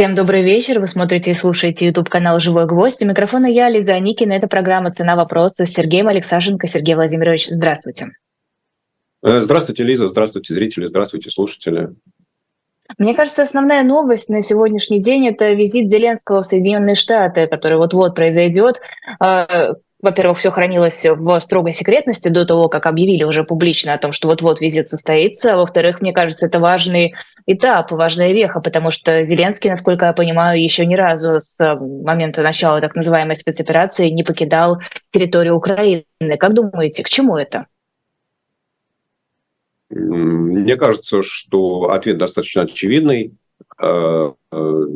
Всем добрый вечер. Вы смотрите и слушаете YouTube-канал «Живой гвоздь». У микрофона я, Лиза Никина. Это программа «Цена вопроса» с Сергеем Алексашенко. Сергей Владимирович, здравствуйте. Э, здравствуйте, Лиза. Здравствуйте, зрители. Здравствуйте, слушатели. Мне кажется, основная новость на сегодняшний день – это визит Зеленского в Соединенные Штаты, который вот-вот произойдет. Во-первых, все хранилось в строгой секретности до того, как объявили уже публично о том, что вот-вот визит состоится. Во-вторых, мне кажется, это важный этап, важная веха, потому что Зеленский, насколько я понимаю, еще ни разу с момента начала так называемой спецоперации не покидал территорию Украины. Как думаете, к чему это? Мне кажется, что ответ достаточно очевидный. Э, э,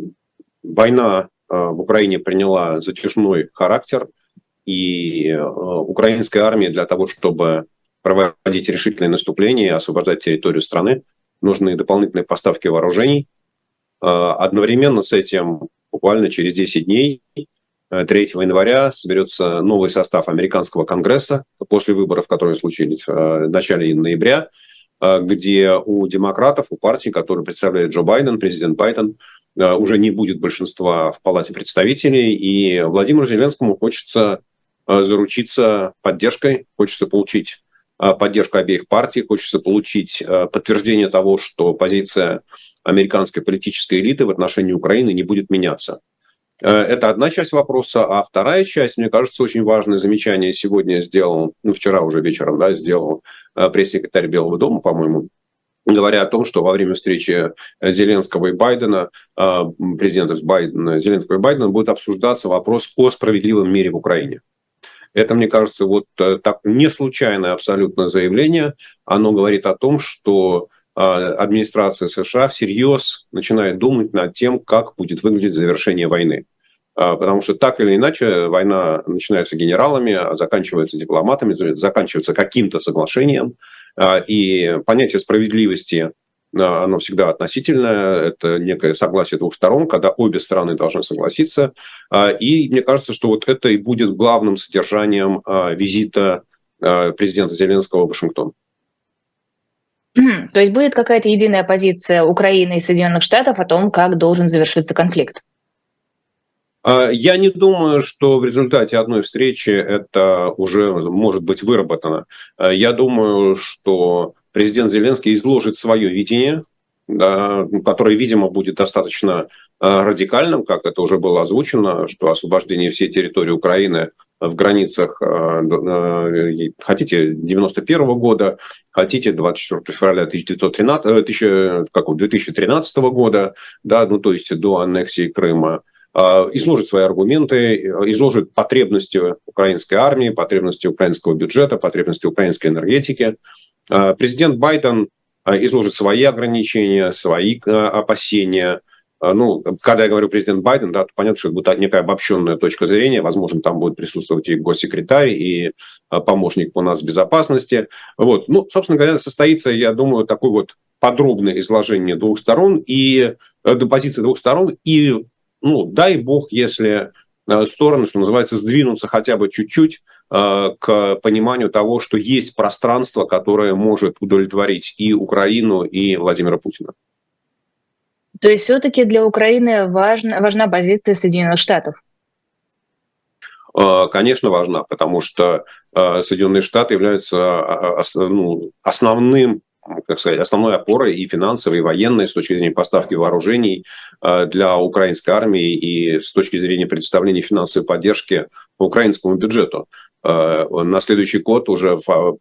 война э, в Украине приняла затяжной характер – и э, украинской армии для того, чтобы проводить решительные наступления и освобождать территорию страны, нужны дополнительные поставки вооружений. Э, одновременно с этим, буквально через 10 дней, 3 э, января соберется новый состав американского конгресса после выборов, которые случились в начале ноября, где у демократов, у партии, которую представляет Джо Байден, президент Байден, уже не будет большинства в Палате представителей, и Владимиру Зеленскому хочется Э, заручиться поддержкой, хочется получить э, поддержку обеих партий, хочется получить э, подтверждение того, что позиция американской политической элиты в отношении Украины не будет меняться. Это одна часть вопроса, а вторая часть, мне кажется, очень важное замечание сегодня сделал, ну, вчера уже вечером, да, сделал пресс-секретарь Белого дома, по-моему, говоря о том, что во время встречи Зеленского и Байдена, президентов Байдена, Зеленского и Байдена будет обсуждаться вопрос о справедливом мире в Украине. Это, мне кажется, вот э, так не случайное абсолютно заявление. Оно говорит о том, что а, администрация США всерьез начинает думать над тем, как будет выглядеть завершение войны. А, потому что так или иначе война начинается генералами, а заканчивается дипломатами, заканчивается каким-то соглашением. И понятие справедливости оно всегда относительное, это некое согласие двух сторон, когда обе стороны должны согласиться. А, и мне кажется, что вот это и будет главным содержанием а, визита а, президента Зеленского в Вашингтон. То есть будет какая-то единая позиция Украины и Соединенных Штатов о том, как должен завершиться конфликт? Я не думаю, что в результате одной встречи это уже может быть выработано. Я думаю, что президент Зеленский изложит свое видение, да, которое, видимо, будет достаточно а, радикальным, как это уже было озвучено, что освобождение всей территории Украины в границах, а, а, хотите, 91 года, хотите, 24 февраля 1913, 1000, как, 2013 года, да, ну, то есть до аннексии Крыма, изложит свои аргументы, изложит потребности украинской армии, потребности украинского бюджета, потребности украинской энергетики, президент Байден а, изложит свои ограничения, свои а, опасения. Ну, когда я говорю президент Байден, да, то понятно, что это будет некая обобщенная точка зрения. Возможно, там будет присутствовать и госсекретарь, и помощник по нас безопасности. Вот. Ну, собственно говоря, состоится, я думаю, такое вот подробное изложение двух сторон и э, до позиции двух сторон. И, ну, дай бог, если стороны, что называется, сдвинутся хотя бы чуть-чуть к пониманию того, что есть пространство, которое может удовлетворить и Украину, и Владимира Путина. То есть все-таки для Украины важна, важна позиция Соединенных Штатов? Э, конечно, важна, потому что э, Соединенные Штаты являются ну, основным как сказать, основной опорой и финансовой, и военной с точки зрения поставки вооружений для украинской армии и с точки зрения предоставления финансовой поддержки по украинскому бюджету. Э, на следующий год уже в а,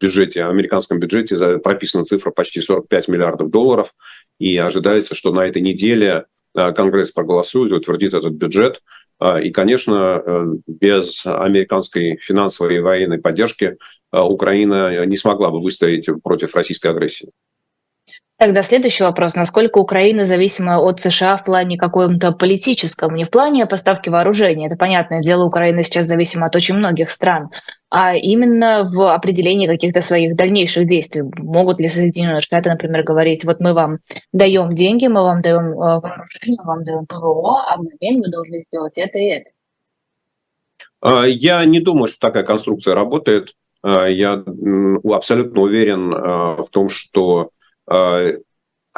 бюджете, американском бюджете прописана цифра почти 45 миллиардов долларов, и ожидается, что на этой неделе э, Конгресс проголосует, утвердит этот бюджет. Э, и, конечно, без американской финансовой и военной поддержки Украина не смогла бы выстоять против российской агрессии. Тогда следующий вопрос. Насколько Украина зависима от США в плане каком-то политическом, не в плане поставки вооружения, это понятное дело, Украина сейчас зависима от очень многих стран, а именно в определении каких-то своих дальнейших действий. Могут ли Соединенные Штаты, например, говорить, вот мы вам даем деньги, мы вам даем э, вооружение, мы вам даем ПВО, а взамен вы должны сделать это и это? А, я не думаю, что такая конструкция работает. А, я абсолютно уверен а, в том, что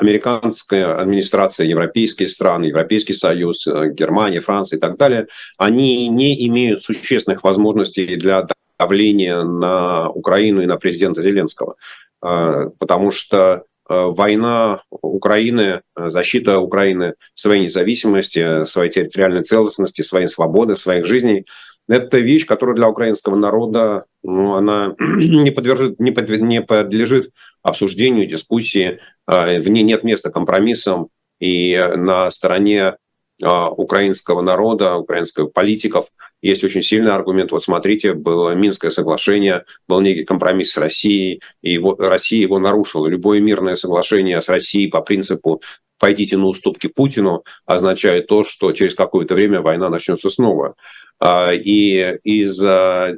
американская администрация, европейские страны, Европейский Союз, э, Германия, Франция и так далее, они не имеют существенных возможностей для давления на Украину и на президента Зеленского. Э, потому что война Украины, защита Украины своей независимости, своей территориальной целостности, своей свободы, своих жизней – это вещь, которая для украинского народа ну, она не, подвержит, не, под, не подлежит обсуждению, дискуссии, а, в ней нет места компромиссам, и на стороне а, украинского народа, украинских политиков есть очень сильный аргумент. Вот смотрите, было Минское соглашение, был некий компромисс с Россией, и его, Россия его нарушила. Любое мирное соглашение с Россией по принципу «пойдите на уступки Путину» означает то, что через какое-то время война начнется снова. А, и из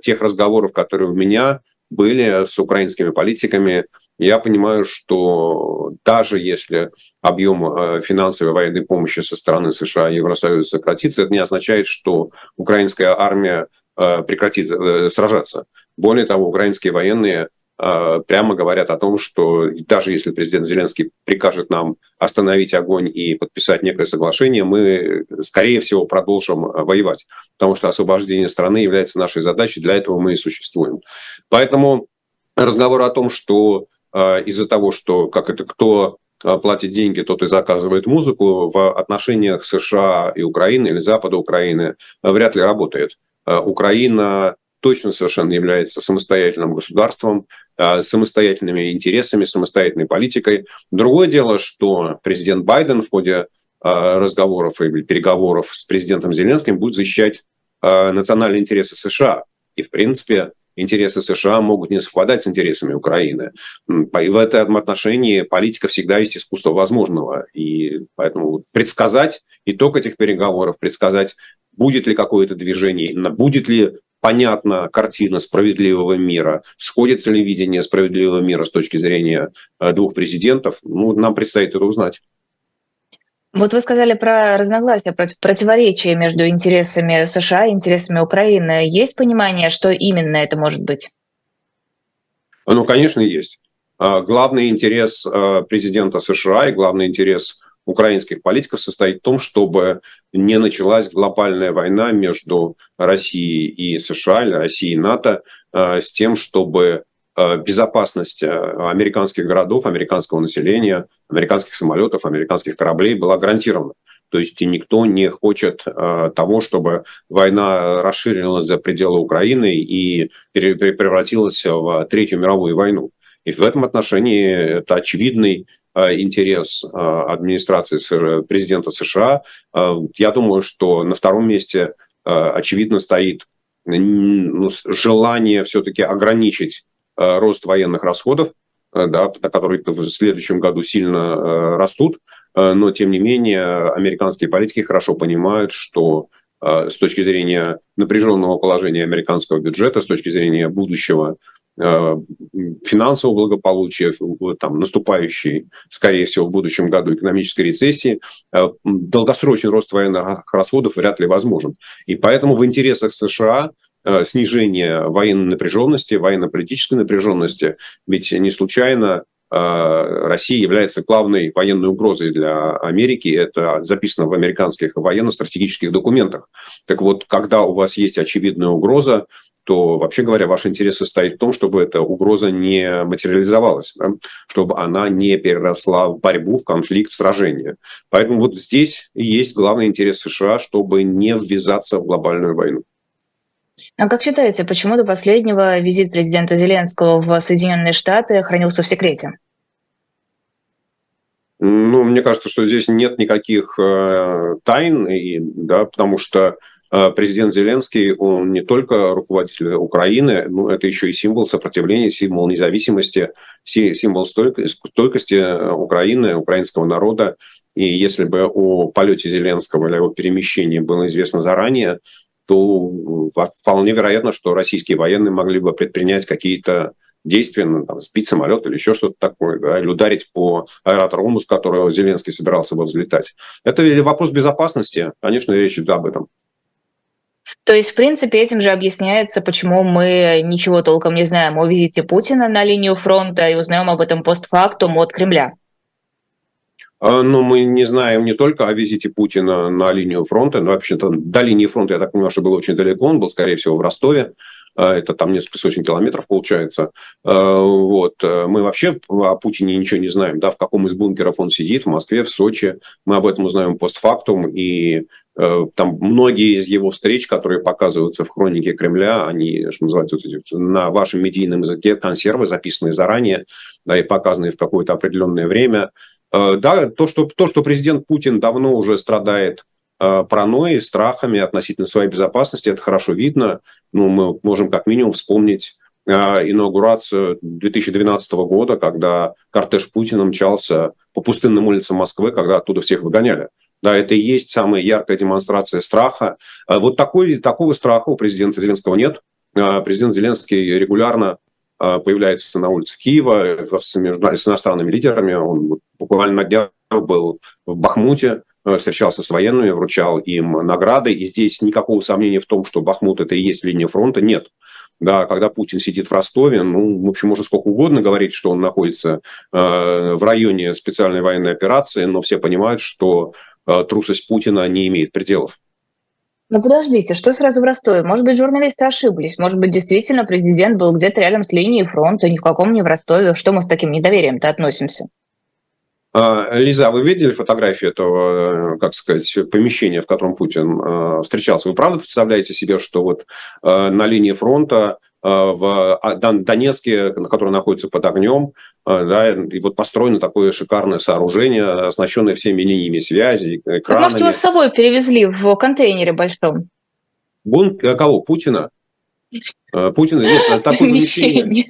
тех разговоров, которые у меня были с украинскими политиками, я понимаю, что даже если объем э, финансовой военной помощи со стороны США и Евросоюза сократится, это не означает, что украинская армия э, прекратит э, сражаться. Более того, украинские военные прямо говорят о том, что даже если президент Зеленский прикажет нам остановить огонь и подписать некое соглашение, мы, скорее всего, продолжим воевать, потому что освобождение страны является нашей задачей, для этого мы и существуем. Поэтому разговор о том, что из-за того, что как это кто а, платит деньги, тот и заказывает музыку, в отношениях США и Украины или Запада Украины а, вряд ли работает. Украина точно совершенно является самостоятельным государством, самостоятельными интересами, самостоятельной политикой. Другое дело, что президент Байден в ходе разговоров или переговоров с президентом Зеленским будет защищать национальные интересы США. И, в принципе, интересы США могут не совпадать с интересами Украины. И в этом отношении политика всегда есть искусство возможного. И поэтому предсказать итог этих переговоров, предсказать, будет ли какое-то движение, будет ли понятна картина справедливого мира, сходится ли видение справедливого мира с точки зрения э, двух президентов, ну, нам предстоит это узнать. Вот вы сказали про разногласия, про противоречия между интересами США и интересами Украины. Есть понимание, что именно это может быть? Ну, конечно, есть. А, главный интерес а, президента США и главный интерес украинских политиков состоит в том, чтобы не началась глобальная война между Россией и США, или Россией и НАТО, а, с тем, чтобы безопасность э, американских городов, американского населения, американских самолетов, американских кораблей была гарантирована. То есть никто не хочет э, того, чтобы война расширилась за пределы Украины и превратилась в Третью мировую войну. И в этом отношении это очевидный интерес администрации президента США. Я думаю, что на втором месте очевидно стоит ну, желание все-таки ограничить Э, рост военных расходов, э, да, которые в следующем году сильно э, растут, но тем не менее американские политики хорошо понимают, что с точки зрения напряженного положения американского бюджета, с точки зрения будущего финансового благополучия, там, наступающей, скорее всего, в будущем году экономической рецессии, долгосрочный рост военных расходов вряд ли возможен. И поэтому в интересах США Э, снижение военной напряженности, военно-политической напряженности. Ведь не случайно э, Россия является главной военной угрозой для Америки. Это записано в американских военно-стратегических документах. Так вот, когда у вас есть очевидная угроза, то, вообще говоря, ваш интерес состоит в том, чтобы эта угроза не материализовалась, да? чтобы она не переросла в борьбу, в конфликт, в сражение. Поэтому вот здесь и есть главный интерес США, чтобы не ввязаться в глобальную войну. А как считаете, почему до последнего визит президента Зеленского в Соединенные Штаты хранился в секрете? Ну, мне кажется, что здесь нет никаких э, тайн, и, да, потому что э, президент Зеленский, он не только руководитель Украины, но это еще и символ сопротивления, символ независимости, символ стойкости Украины, украинского народа. И если бы о полете Зеленского или о его перемещении было известно заранее, то вполне вероятно, что российские военные могли бы предпринять какие-то действия, ну, там, сбить самолет или еще что-то такое, да, или ударить по аэродрому, с которого Зеленский собирался бы взлетать. Это вопрос безопасности, конечно, речь идет об этом. То есть, в принципе, этим же объясняется, почему мы ничего толком не знаем о визите Путина на линию фронта и узнаем об этом постфактум от Кремля. А, но мы не знаем не только о визите Путина на линию фронта, но вообще-то до линии фронта, я так понимаю, что было очень далеко, он был, скорее всего, в Ростове, а, это там несколько сотен километров получается. А, вот. Мы вообще о Путине ничего не знаем, да, в каком из бункеров он сидит, в Москве, в Сочи. Мы об этом узнаем постфактум, и э, там многие из его встреч, которые показываются в хронике Кремля, они, что называется, на вашем медийном языке консервы, записанные заранее, да, и показанные в какое-то определенное время – Э, да, то что, то, что президент Путин давно уже страдает э, паранойей, страхами относительно своей безопасности, это хорошо видно. Ну, мы можем как минимум вспомнить э, инаугурацию 2012 года, когда кортеж Путина мчался по пустынным улицам Москвы, когда оттуда всех выгоняли. Да, это и есть самая яркая демонстрация страха. Вот такой, такого страха у президента Зеленского нет. Президент Зеленский регулярно появляется на улице Киева с, иностранными лидерами. Он буквально на днях был в Бахмуте, э, встречался с военными, вручал им награды. И здесь никакого сомнения в том, что Бахмут это и есть линия фронта, нет. Да, когда Путин сидит в Ростове, ну, в общем, можно сколько угодно говорить, что он находится э, в районе специальной военной операции, но все понимают, что э, трусость Путина не имеет пределов. Ну подождите, что сразу в Ростове? Может быть, журналисты ошиблись? Может быть, действительно президент был где-то рядом с линией фронта, ни в каком не в Ростове? Что мы с таким недоверием-то относимся? А, Лиза, а вы видели фотографию этого, э, как сказать, помещения, в котором Путин э, встречался? Вы правда представляете себе, что вот э, на линии фронта в а, Донецке, который находится под огнем, да, и вот построено такое шикарное сооружение, оснащенное всеми линиями связи, экранами. Так, может, его с собой перевезли в контейнере большом? Бун... Кого? Путина? Путина? Нет, такое помещение.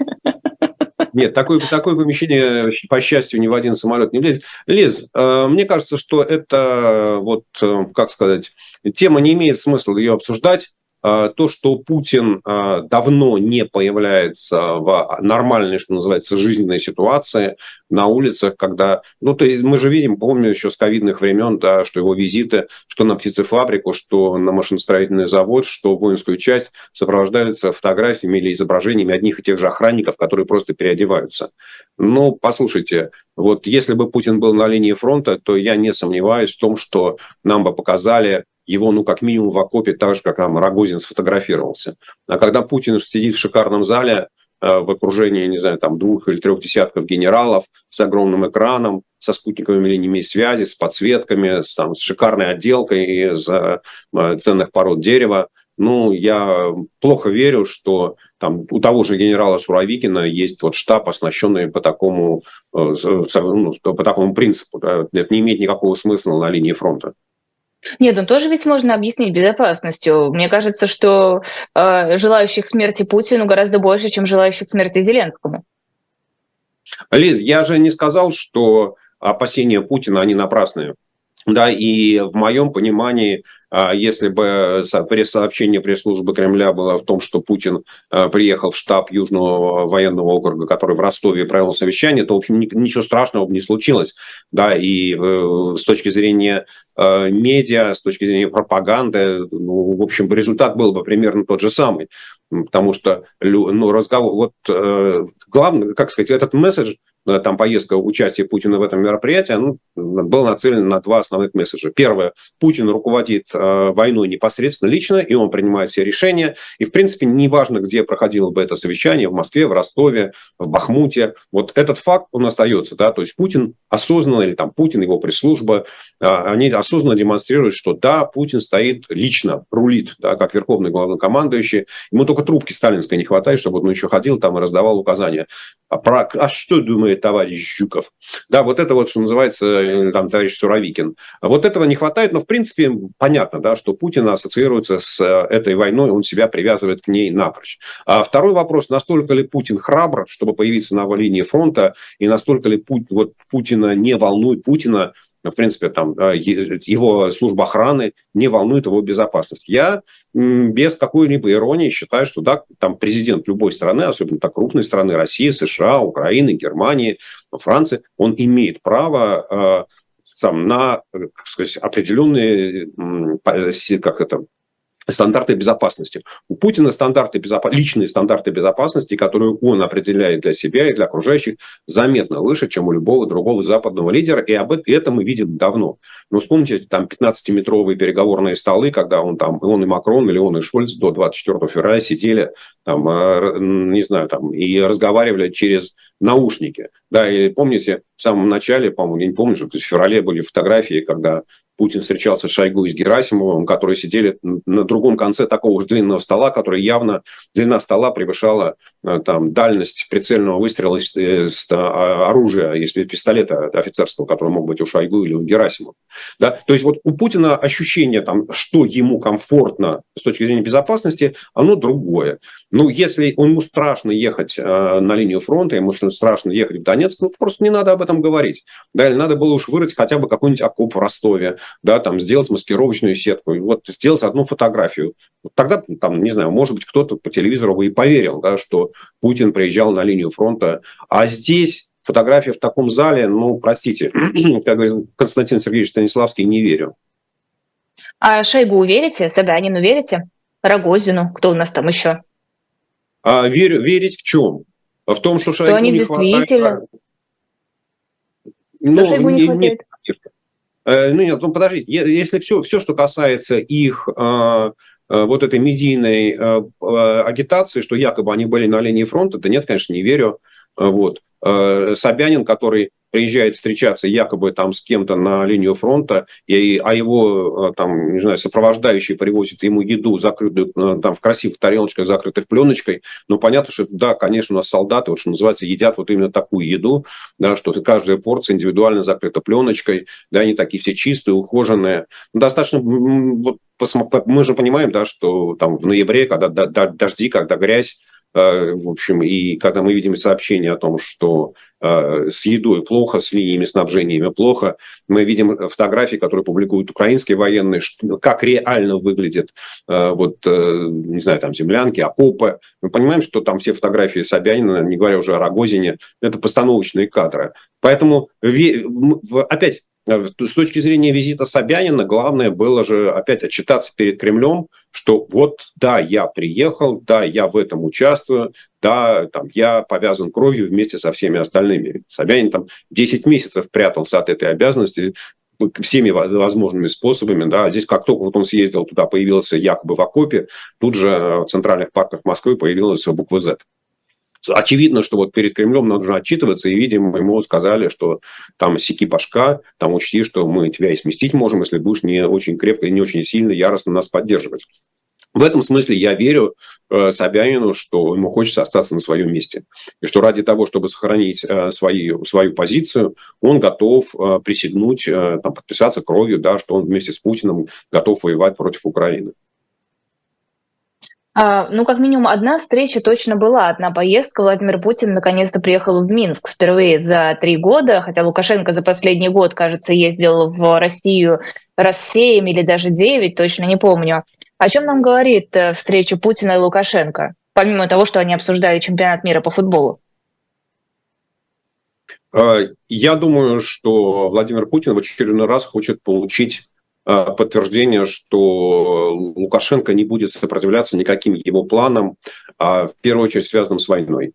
Нет, такое, такое помещение, по счастью, ни в один самолет не влезет. Лиз, э, мне кажется, что это, вот, э, как сказать, тема не имеет смысла ее обсуждать. А, то, что Путин а, давно не появляется в нормальной, что называется, жизненной ситуации на улицах, когда, ну, то мы же видим, помню еще с ковидных времен, да, что его визиты, что на птицефабрику, что на машиностроительный завод, что воинскую часть сопровождаются фотографиями или изображениями одних и тех же охранников, которые просто переодеваются. Ну, послушайте, вот если бы Путин был на линии фронта, то я не сомневаюсь в том, что нам бы показали его, ну, как минимум в окопе, так же, как там Рогозин сфотографировался. А когда Путин сидит в шикарном зале, э, в окружении, не знаю, там двух или трех десятков генералов с огромным экраном, со спутниковыми линиями связи, с подсветками, с, там, с шикарной отделкой из э, ценных пород дерева. Ну, я плохо верю, что там у того же генерала Суровикина есть вот штаб, оснащенный по такому, э, ну, по такому принципу. Это не имеет никакого смысла на линии фронта. Нет, ну тоже ведь можно объяснить безопасностью. Мне кажется, что э, желающих смерти Путину гораздо больше, чем желающих смерти Зеленскому. Лиз, я же не сказал, что опасения Путина, они напрасные. Да, и в моем понимании а если бы пресс-сообщение пресс-службы Кремля было в том, что Путин э, приехал в штаб Южного военного округа, который в Ростове провел совещание, то, в общем, ничего страшного бы не случилось. Да, и э, с точки зрения э, медиа, с точки зрения пропаганды, ну, в общем, результат был бы примерно тот же самый. Потому что ну, разговор, вот главное, как сказать, этот месседж Э, там поездка, участие Путина в этом мероприятии, ну, был нацелен на два основных месседжа. Первое, Путин руководит э, войной непосредственно лично, и он принимает все решения. И, в принципе, неважно, где проходило бы это совещание, в Москве, в Ростове, в Бахмуте, вот этот факт, он остается. Да? То есть Путин осознанно, или там Путин, его пресс-служба, э, они осознанно демонстрируют, что да, Путин стоит лично, рулит, да, как верховный главнокомандующий. Ему только трубки сталинской не хватает, чтобы он еще ходил там и раздавал указания. А, про, а что думает товарищ Жуков? Да, вот это вот, что называется, э, там, товарищ Суровикин. Вот этого не хватает, но, в принципе, понятно, да, что Путин ассоциируется с э, этой войной, он себя привязывает к ней напрочь. А второй вопрос, настолько ли Путин храбр, чтобы появиться на линии фронта, и настолько ли Пу- вот, Путина не волнует Путина, в принципе, там, его служба охраны не волнует его безопасность. Я без какой-либо иронии считаю, что да, там президент любой страны, особенно так крупной страны, России, США, Украины, Германии, Франции, он имеет право э, там, на как сказать, определенные как это, стандарты безопасности. У Путина стандарты безопа... личные стандарты безопасности, которые он определяет для себя и для окружающих, заметно выше, чем у любого другого западного лидера, и об этом мы видим давно. Но вспомните, там 15-метровые переговорные столы, когда он там, он и Макрон, или он и Шольц до 24 февраля сидели, там, э, не знаю, там, и разговаривали через наушники. Да, и помните, в самом начале, по-моему, я не помню, что в феврале были фотографии, когда Путин встречался с Шойгу и с Герасимовым, которые сидели на другом конце такого же длинного стола, который явно, длина стола превышала э, там, дальность прицельного выстрела из, из а, оружия, из пистолета офицерского, который мог быть у Шойгу или у Герасимова. Да? То есть вот у Путина ощущение, там, что ему комфортно с точки зрения безопасности, оно другое. Ну, если ему страшно ехать э, на линию фронта, ему страшно ехать в Донецк, ну, просто не надо об этом говорить. Да, или надо было уж вырыть хотя бы какой-нибудь окоп в Ростове, да, там, сделать маскировочную сетку, вот сделать одну фотографию. Тогда, там, не знаю, может быть, кто-то по телевизору бы и поверил, да, что Путин приезжал на линию фронта. А здесь фотография в таком зале, ну, простите, как говорит Константин Сергеевич Станиславский, не верю. А Шойгу верите? Собянину верите? Рогозину? Кто у нас там еще? А верю, верить в чем? В том, что Шойгу что они не действительно... Хватает... Ну, Шойгу не, не хватает. Нет, ну, нет, ну, подождите, если все, все, что касается их а, а, вот этой медийной агитации, что якобы они были на линии фронта, да нет, конечно, не верю. Вот. Собянин, который приезжает встречаться якобы там с кем-то на линию фронта, и, а его э, там, не знаю, сопровождающий привозит ему еду, закрытую э, там в красивых тарелочках, закрытых пленочкой, ну, понятно, что да, конечно, у нас солдаты, вот что называется, едят вот именно такую еду, да, что каждая порция индивидуально закрыта пленочкой, да, они такие все чистые, ухоженные. Ну, достаточно, вот, мы же понимаем, да, что там в ноябре, когда дожди, когда грязь, Э, в общем, и когда мы видим сообщения о том, что э, с едой плохо, с линиями снабжениями плохо, мы видим фотографии, которые публикуют украинские военные, как реально выглядят э, вот, не знаю, там землянки, окопы. Мы понимаем, что там все фотографии Собянина, не говоря уже о Рогозине, это постановочные кадры. Поэтому опять с точки зрения визита Собянина, главное было же опять отчитаться перед Кремлем, что вот да, я приехал, да, я в этом участвую, да, там, я повязан кровью вместе со всеми остальными. Собянин там 10 месяцев прятался от этой обязанности всеми возможными способами. Да. Здесь как только вот он съездил туда, появился якобы в окопе, тут же в центральных парках Москвы появилась буква «З». Очевидно, что вот перед Кремлем нужно отчитываться, и, видимо, ему сказали, что там сики башка, там учти, что мы тебя и сместить можем, если будешь не очень крепко и не очень сильно, яростно нас поддерживать. В этом смысле я верю э, Собянину, что ему хочется остаться на своем месте. И что ради того, чтобы сохранить э, свои, свою позицию, он готов э, присягнуть, э, там, подписаться кровью, да, что он вместе с Путиным готов воевать против Украины. А, ну, как минимум, одна встреча точно была, одна поездка. Владимир Путин наконец-то приехал в Минск впервые за три года, хотя Лукашенко за последний год, кажется, ездил в Россию раз семь или даже девять, точно не помню. О чем нам говорит э, встреча Путина и Лукашенко, помимо того, что они обсуждали чемпионат мира по футболу? А, я думаю, что Владимир Путин в очередной раз хочет получить подтверждение, что Лукашенко не будет сопротивляться никаким его планам, а в первую очередь связанным с войной.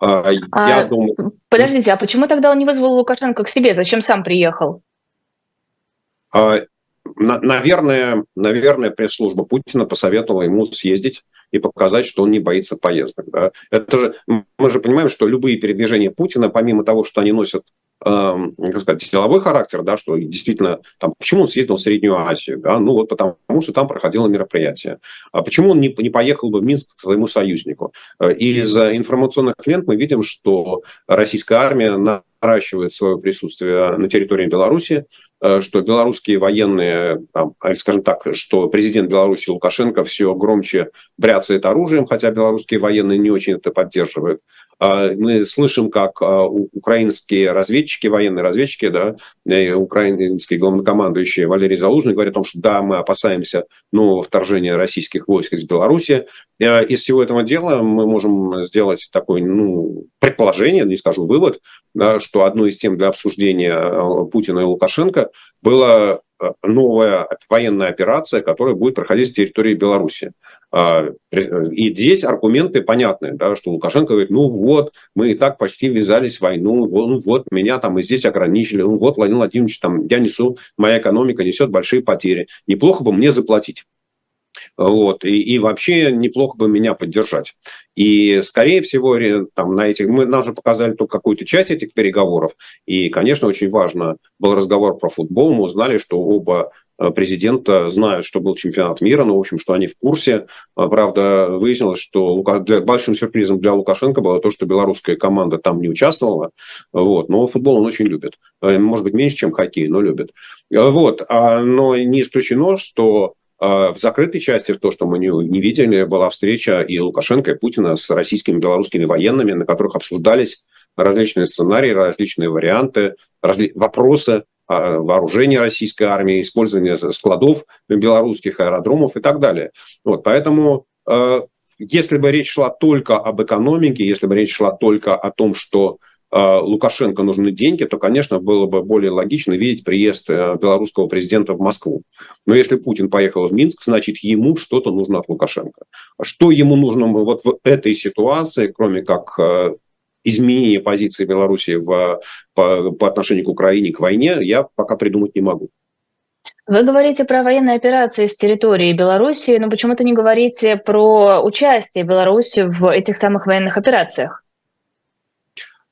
А, я а, думаю... Подождите, а почему тогда он не вызвал Лукашенко к себе? Зачем сам приехал? А, наверное, наверное, пресс-служба Путина посоветовала ему съездить и показать, что он не боится поездок. Да? Это же, мы же понимаем, что любые передвижения Путина, помимо того, что они носят как сказать, силовой характер, да, что действительно, там, почему он съездил в Среднюю Азию, да, ну вот потому что там проходило мероприятие. А почему он не, не поехал бы в Минск к своему союзнику? Э, из информационных лент мы видим, что российская армия наращивает свое присутствие на территории Беларуси, э, что белорусские военные, там, скажем так, что президент Беларуси Лукашенко все громче бряцает оружием, хотя белорусские военные не очень это поддерживают. А, мы слышим, как а, украинские разведчики, военные разведчики, да, украинский главнокомандующий Валерий Залужный говорит о том, что да, мы опасаемся нового вторжения российских войск из Беларуси. Из всего этого дела мы можем сделать такое ну, предположение, не скажу вывод, что одной из тем для обсуждения Путина и Лукашенко была новая военная операция, которая будет проходить с территории Беларуси. А, и здесь аргументы понятны, да, что Лукашенко говорит, ну вот, мы и так почти ввязались в войну, ну вот, меня там и здесь ограничили, ну вот, Владимир Владимирович, там, я несу, моя экономика несет большие потери, неплохо бы мне заплатить. Вот, и, и вообще неплохо бы меня поддержать. И, скорее всего, там, на этих, мы, нам же показали только какую-то часть этих переговоров. И, конечно, очень важно, был разговор про футбол, мы узнали, что оба Э, президента знают, что был чемпионат мира, но, в общем, что они в курсе. А, правда, выяснилось, что для, большим сюрпризом для Лукашенко было то, что белорусская команда там не участвовала. Вот. Но футбол он очень любит. Э, может быть, меньше, чем хоккей, но любит. Э, вот. А, но не исключено, что в закрытой части, то, что мы не, не видели, была встреча и Лукашенко, и Путина с российскими и белорусскими военными, на которых обсуждались различные сценарии, различные варианты, разли... вопросы а, вооружения российской армии, использование складов белорусских аэродромов и так далее. Вот, поэтому э, если бы речь шла только об экономике, если бы речь шла только о том, что Лукашенко нужны деньги, то, конечно, было бы более логично видеть приезд э, белорусского президента в Москву. Но если Путин поехал в Минск, значит, ему что-то нужно от Лукашенко. А что ему нужно вот в этой ситуации, кроме как изменение позиции Беларуси в, по, по отношению к Украине, к войне, я пока придумать не могу. Вы говорите про военные операции с территории Беларуси, но почему-то не говорите про участие Беларуси в этих самых военных операциях.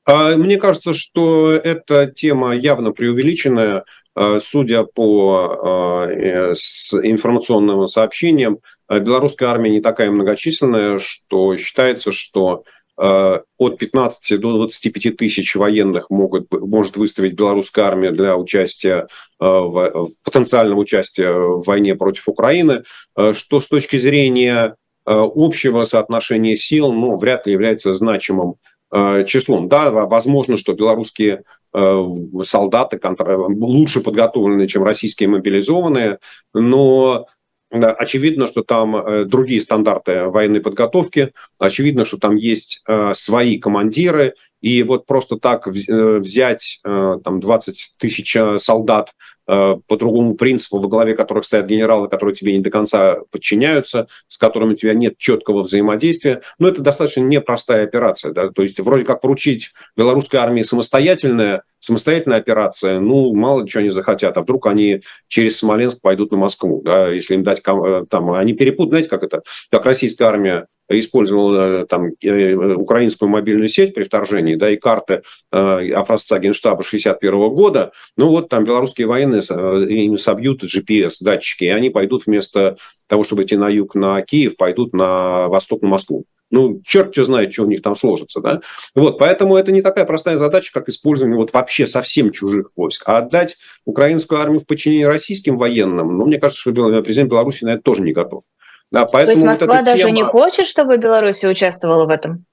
А, мне кажется, что эта тема явно преувеличенная. А, судя по а, э, информационным сообщениям, белорусская армия не такая многочисленная, что считается, что от 15 до 25 тысяч военных могут, может выставить белорусская армия для участия, в, потенциального участия в войне против Украины, что с точки зрения общего соотношения сил, ну, вряд ли является значимым числом. Да, возможно, что белорусские солдаты лучше подготовлены, чем российские мобилизованные, но Очевидно, что там э, другие стандарты военной подготовки, очевидно, что там есть э, свои командиры, и вот просто так э, взять там 20 тысяч солдат по другому принципу, во главе которых стоят генералы, которые тебе не до конца подчиняются, с которыми у тебя нет четкого взаимодействия, но это достаточно непростая операция. Да? То есть вроде как поручить белорусской армии самостоятельное самостоятельная операция, ну, мало что они захотят, а вдруг они через Смоленск пойдут на Москву, да, если им дать, э, там, они перепутают, знаете, как это, как российская армия использовала э, там э, украинскую мобильную сеть при вторжении, да, и карты э, образца Генштаба 61 года, ну вот там белорусские военные им собьют GPS-датчики, и они пойдут вместо того, чтобы идти на юг, на Киев, пойдут на восток, на Москву. Ну, черт что знает, что у них там сложится, да. Вот, поэтому это не такая простая задача, как использование вот вообще совсем чужих войск. А отдать украинскую армию в подчинение российским военным, ну, мне кажется, что президент Беларуси на это тоже не готов. Да, поэтому То есть Москва вот даже тема... не хочет, чтобы Беларусь участвовала в этом?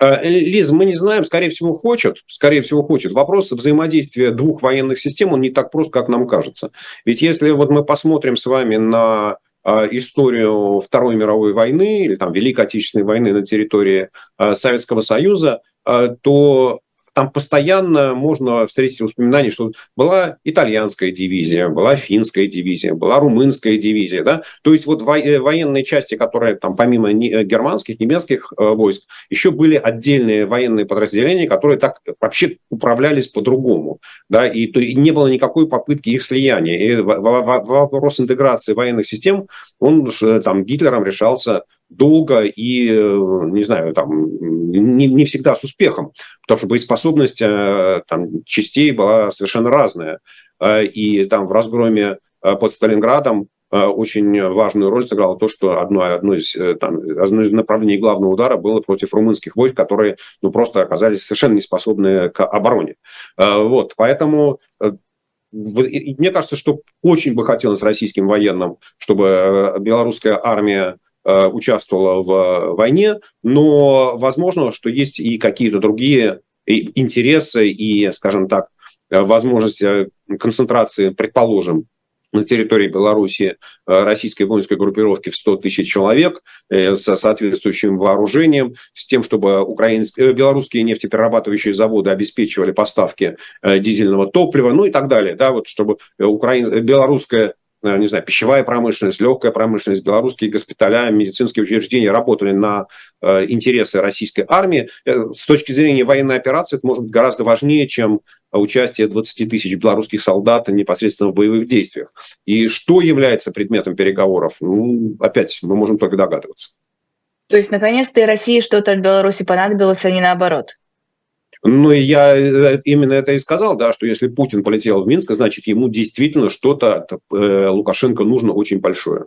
Э, Лиз, мы не знаем, скорее всего, хочет, скорее всего, хочет. Вопрос взаимодействия двух военных систем, он не так прост, как нам кажется. Ведь если вот мы посмотрим с вами на а, историю Второй мировой войны или там Великой Отечественной войны на территории а, Советского Союза, то там постоянно можно встретить воспоминания, что была итальянская дивизия, была финская дивизия, была румынская дивизия. Да? То есть вот э, военные части, которые там помимо э, германских, немецких э, войск, еще были отдельные военные подразделения, которые так вообще управлялись по-другому. Да? И, то, и не было никакой попытки их слияния. И вопрос интеграции военных систем, он там Гитлером решался долго и, не знаю, там, не, не всегда с успехом, потому что боеспособность э, там, частей была совершенно разная. Э, и там в разгроме э, под Сталинградом очень важную роль сыграло то, что одно, одно, из, там, одно из направлений главного удара было против румынских войск, которые ну, просто оказались совершенно неспособны к обороне. Вот, поэтому мне кажется, что очень бы хотелось российским военным, чтобы белорусская армия Э, участвовала в войне, но возможно, что есть и какие-то другие интересы и, скажем так, возможность концентрации, предположим, на территории Беларуси российской воинской группировки в 100 тысяч человек с соответствующим вооружением, с тем, чтобы украинские, белорусские нефтеперерабатывающие заводы обеспечивали поставки дизельного топлива, ну и так далее, да, вот чтобы украин, белорусская Э, не знаю, пищевая промышленность, легкая промышленность, белорусские госпиталя, медицинские учреждения работали на э, интересы российской армии. Э, с точки зрения военной операции это может быть гораздо важнее, чем участие 20 тысяч белорусских солдат непосредственно в боевых действиях. И что является предметом переговоров? Ну, опять, мы можем только догадываться. То есть, наконец-то и России что-то от Беларуси понадобилось, а не наоборот? Ну, и я э, именно это и сказал, да, что если Путин полетел в Минск, значит, ему действительно что-то от э, Лукашенко нужно очень большое.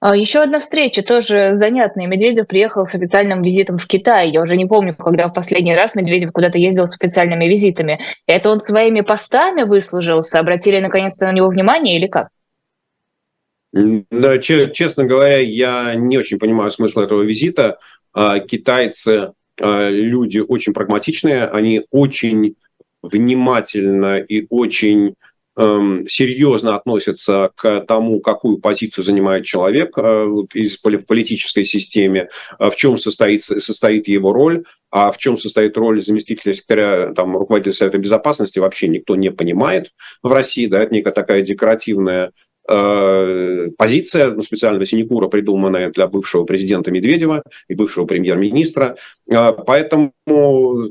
А, Еще одна встреча, тоже занятная. Медведев приехал с официальным визитом в Китай. Я уже не помню, когда в последний раз Медведев куда-то ездил с официальными визитами. Это он своими постами выслужился? Обратили наконец-то на него внимание или как? Да, честно говоря, я не очень понимаю смысл этого визита. А, китайцы люди очень прагматичные, они очень внимательно и очень эм, серьезно относятся к тому, какую позицию занимает человек э, из, в политической системе, э, в чем состоит, состоит его роль, а в чем состоит роль заместителя секретаря, там, руководителя Совета Безопасности, вообще никто не понимает в России, да, это некая такая декоративная позиция ну, специального синекура, придуманная для бывшего президента Медведева и бывшего премьер-министра. Э, поэтому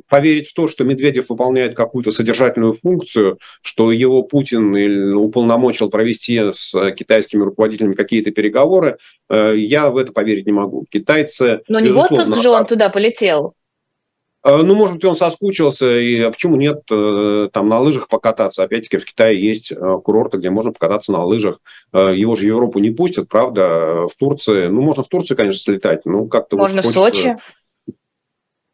поверить в то, что Медведев выполняет какую-то содержательную функцию, что его Путин уполномочил провести с китайскими руководителями какие-то переговоры, э, я в это поверить не могу. Китайцы... Но не в отпуск же он туда полетел. А, ну, может быть, он соскучился, и а почему нет э, там на лыжах покататься? Опять-таки в Китае есть э, курорты, где можно покататься на лыжах. Э, его же в Европу не пустят, правда, в Турции. Ну, можно в Турцию, конечно, слетать, но как-то... Можно вот в Сочи?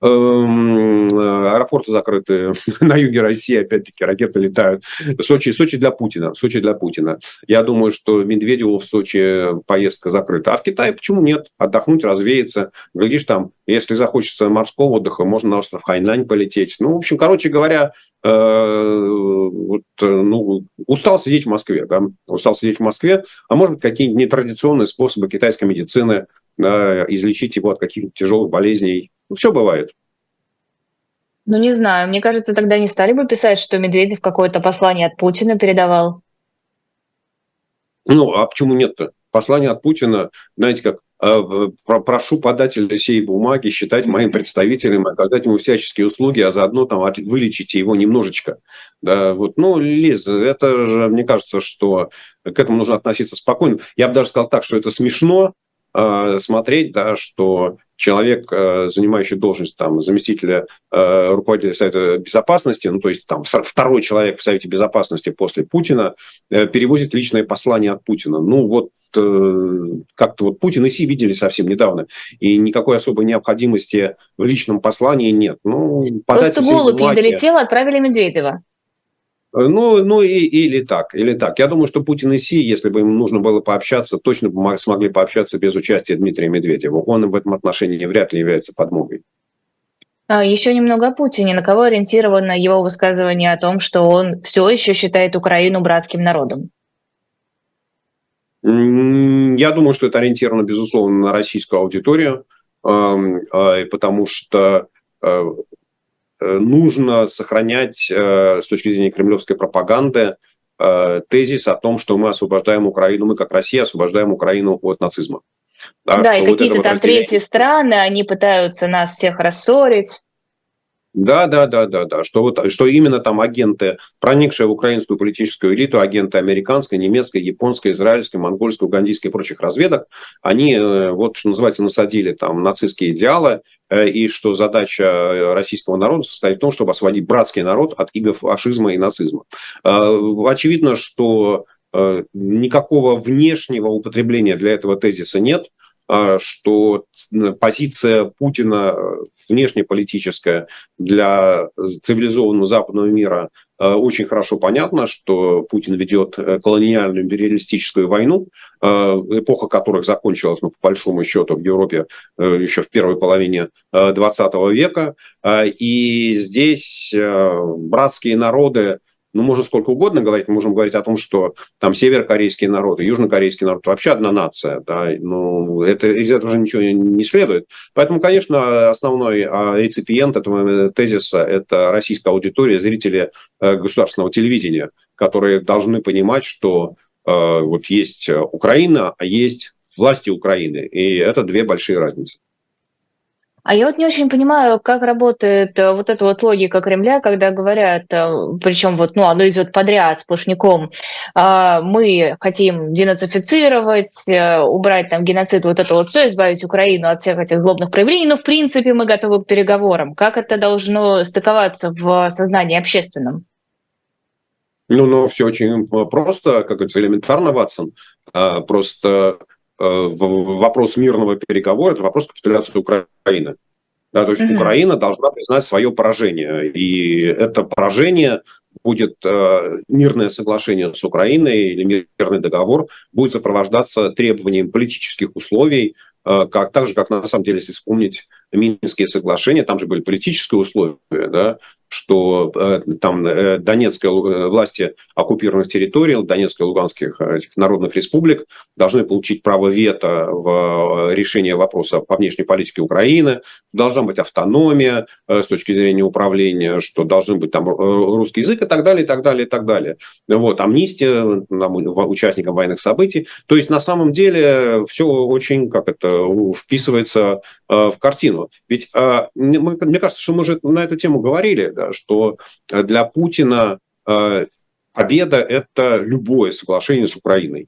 Эм, аэропорты закрыты на юге России, опять-таки, ракеты летают. Сочи, Сочи для Путина. Сочи для Путина. Я думаю, что Медведеву в Сочи поездка закрыта. А в Китае почему нет? Отдохнуть, развеяться. Глядишь, там, если захочется морского отдыха, можно на остров Хайнань полететь. Ну, в общем, короче говоря, э, вот, ну, устал сидеть в Москве, да, устал сидеть в Москве, а может какие-нибудь нетрадиционные способы китайской медицины да, излечить его от каких-то тяжелых болезней ну, все бывает. Ну, не знаю. Мне кажется, тогда не стали бы писать, что Медведев какое-то послание от Путина передавал. Ну, а почему нет-то? Послание от Путина, знаете как, а, прошу подателя сей бумаги считать моим представителем, оказать ему всяческие услуги, а заодно там вылечите его немножечко. Да, вот, ну, Лиз, это же, мне кажется, что к этому нужно относиться спокойно. Я бы даже сказал так, что это смешно э, смотреть, да, что человек, э, занимающий должность там, заместителя э, руководителя Совета Безопасности, ну то есть там второй человек в Совете Безопасности после Путина, э, перевозит личное послание от Путина. Ну вот как-то вот Путин и Си видели совсем недавно, и никакой особой необходимости в личном послании нет. Ну, Просто голубь не долетел, отправили Медведева. Э, ну, ну и, или так, или так. Я думаю, что Путин и Си, если бы им нужно было пообщаться, точно бы смогли пообщаться без участия Дмитрия Медведева. Он в этом отношении вряд ли является подмогой. А, еще немного о Путине. На кого ориентировано его высказывание о том, что он все еще считает Украину братским народом? Я думаю, что это ориентировано, безусловно, на российскую аудиторию, а, потому что э, Э, нужно сохранять э, с точки зрения кремлевской пропаганды э, тезис о том, что мы освобождаем Украину, мы как Россия освобождаем Украину от нацизма. Да, да и какие-то вот там разделение... третьи страны, они пытаются нас всех рассорить. Да, да, да, да, да. Что, вот, что именно там агенты, проникшие в украинскую политическую элиту, агенты американской, немецкой, японской, израильской, монгольской, угандийской и прочих разведок, они, э, вот что называется, насадили там нацистские идеалы, э, и что задача российского народа состоит в том, чтобы освободить братский народ от игов фашизма и нацизма. Э, очевидно, что никакого внешнего употребления для этого тезиса нет, что позиция Путина внешнеполитическая для цивилизованного западного мира э, очень хорошо понятно, что Путин ведет э, колониальную империалистическую войну, э, эпоха которых закончилась, ну, по большому счету, в Европе еще в первой половине 20 века. И здесь братские народы ну, можно сколько угодно говорить, мы можем говорить о том, что там северокорейский народ и южнокорейский народ вообще одна нация, да, ну, это, из этого уже ничего не следует. Поэтому, конечно, основной а, реципиент этого тезиса – это российская аудитория, зрители э, государственного телевидения, которые должны понимать, что э, вот есть Украина, а есть власти Украины, и это две большие разницы. А я вот не очень понимаю, как работает э, вот эта вот логика Кремля, когда говорят, э, причем вот, ну, оно идет подряд сплошняком, а, мы хотим денацифицировать, э, убрать там геноцид, вот это вот все, избавить Украину от всех этих злобных проявлений, но в принципе мы готовы к переговорам. Как это должно стыковаться в сознании общественном? Ну, ну, все очень просто, как говорится, элементарно, Ватсон. А, просто вопрос мирного переговора, это вопрос капитуляции Украины. Да, то есть mm-hmm. Украина должна признать свое поражение. И это поражение будет э, мирное соглашение с Украиной или мирный договор будет сопровождаться требованием политических условий, э, как, так же, как на самом деле, если вспомнить Минские соглашения, там же были политические условия, да, что э, там э, Донецкая э, власти оккупированных территорий, Донецкой и Луганских этих народных республик должны получить право вето в решении вопроса по внешней политике Украины, должна быть автономия с точки зрения управления, что должен быть там русский язык и так далее, и так далее, и так далее. Вот, амнистия участникам военных событий. То есть на самом деле все очень, как это, вписывается в картину. Ведь мне кажется, что мы уже на эту тему говорили, да, что э, для Путина э, победа – это любое соглашение с Украиной.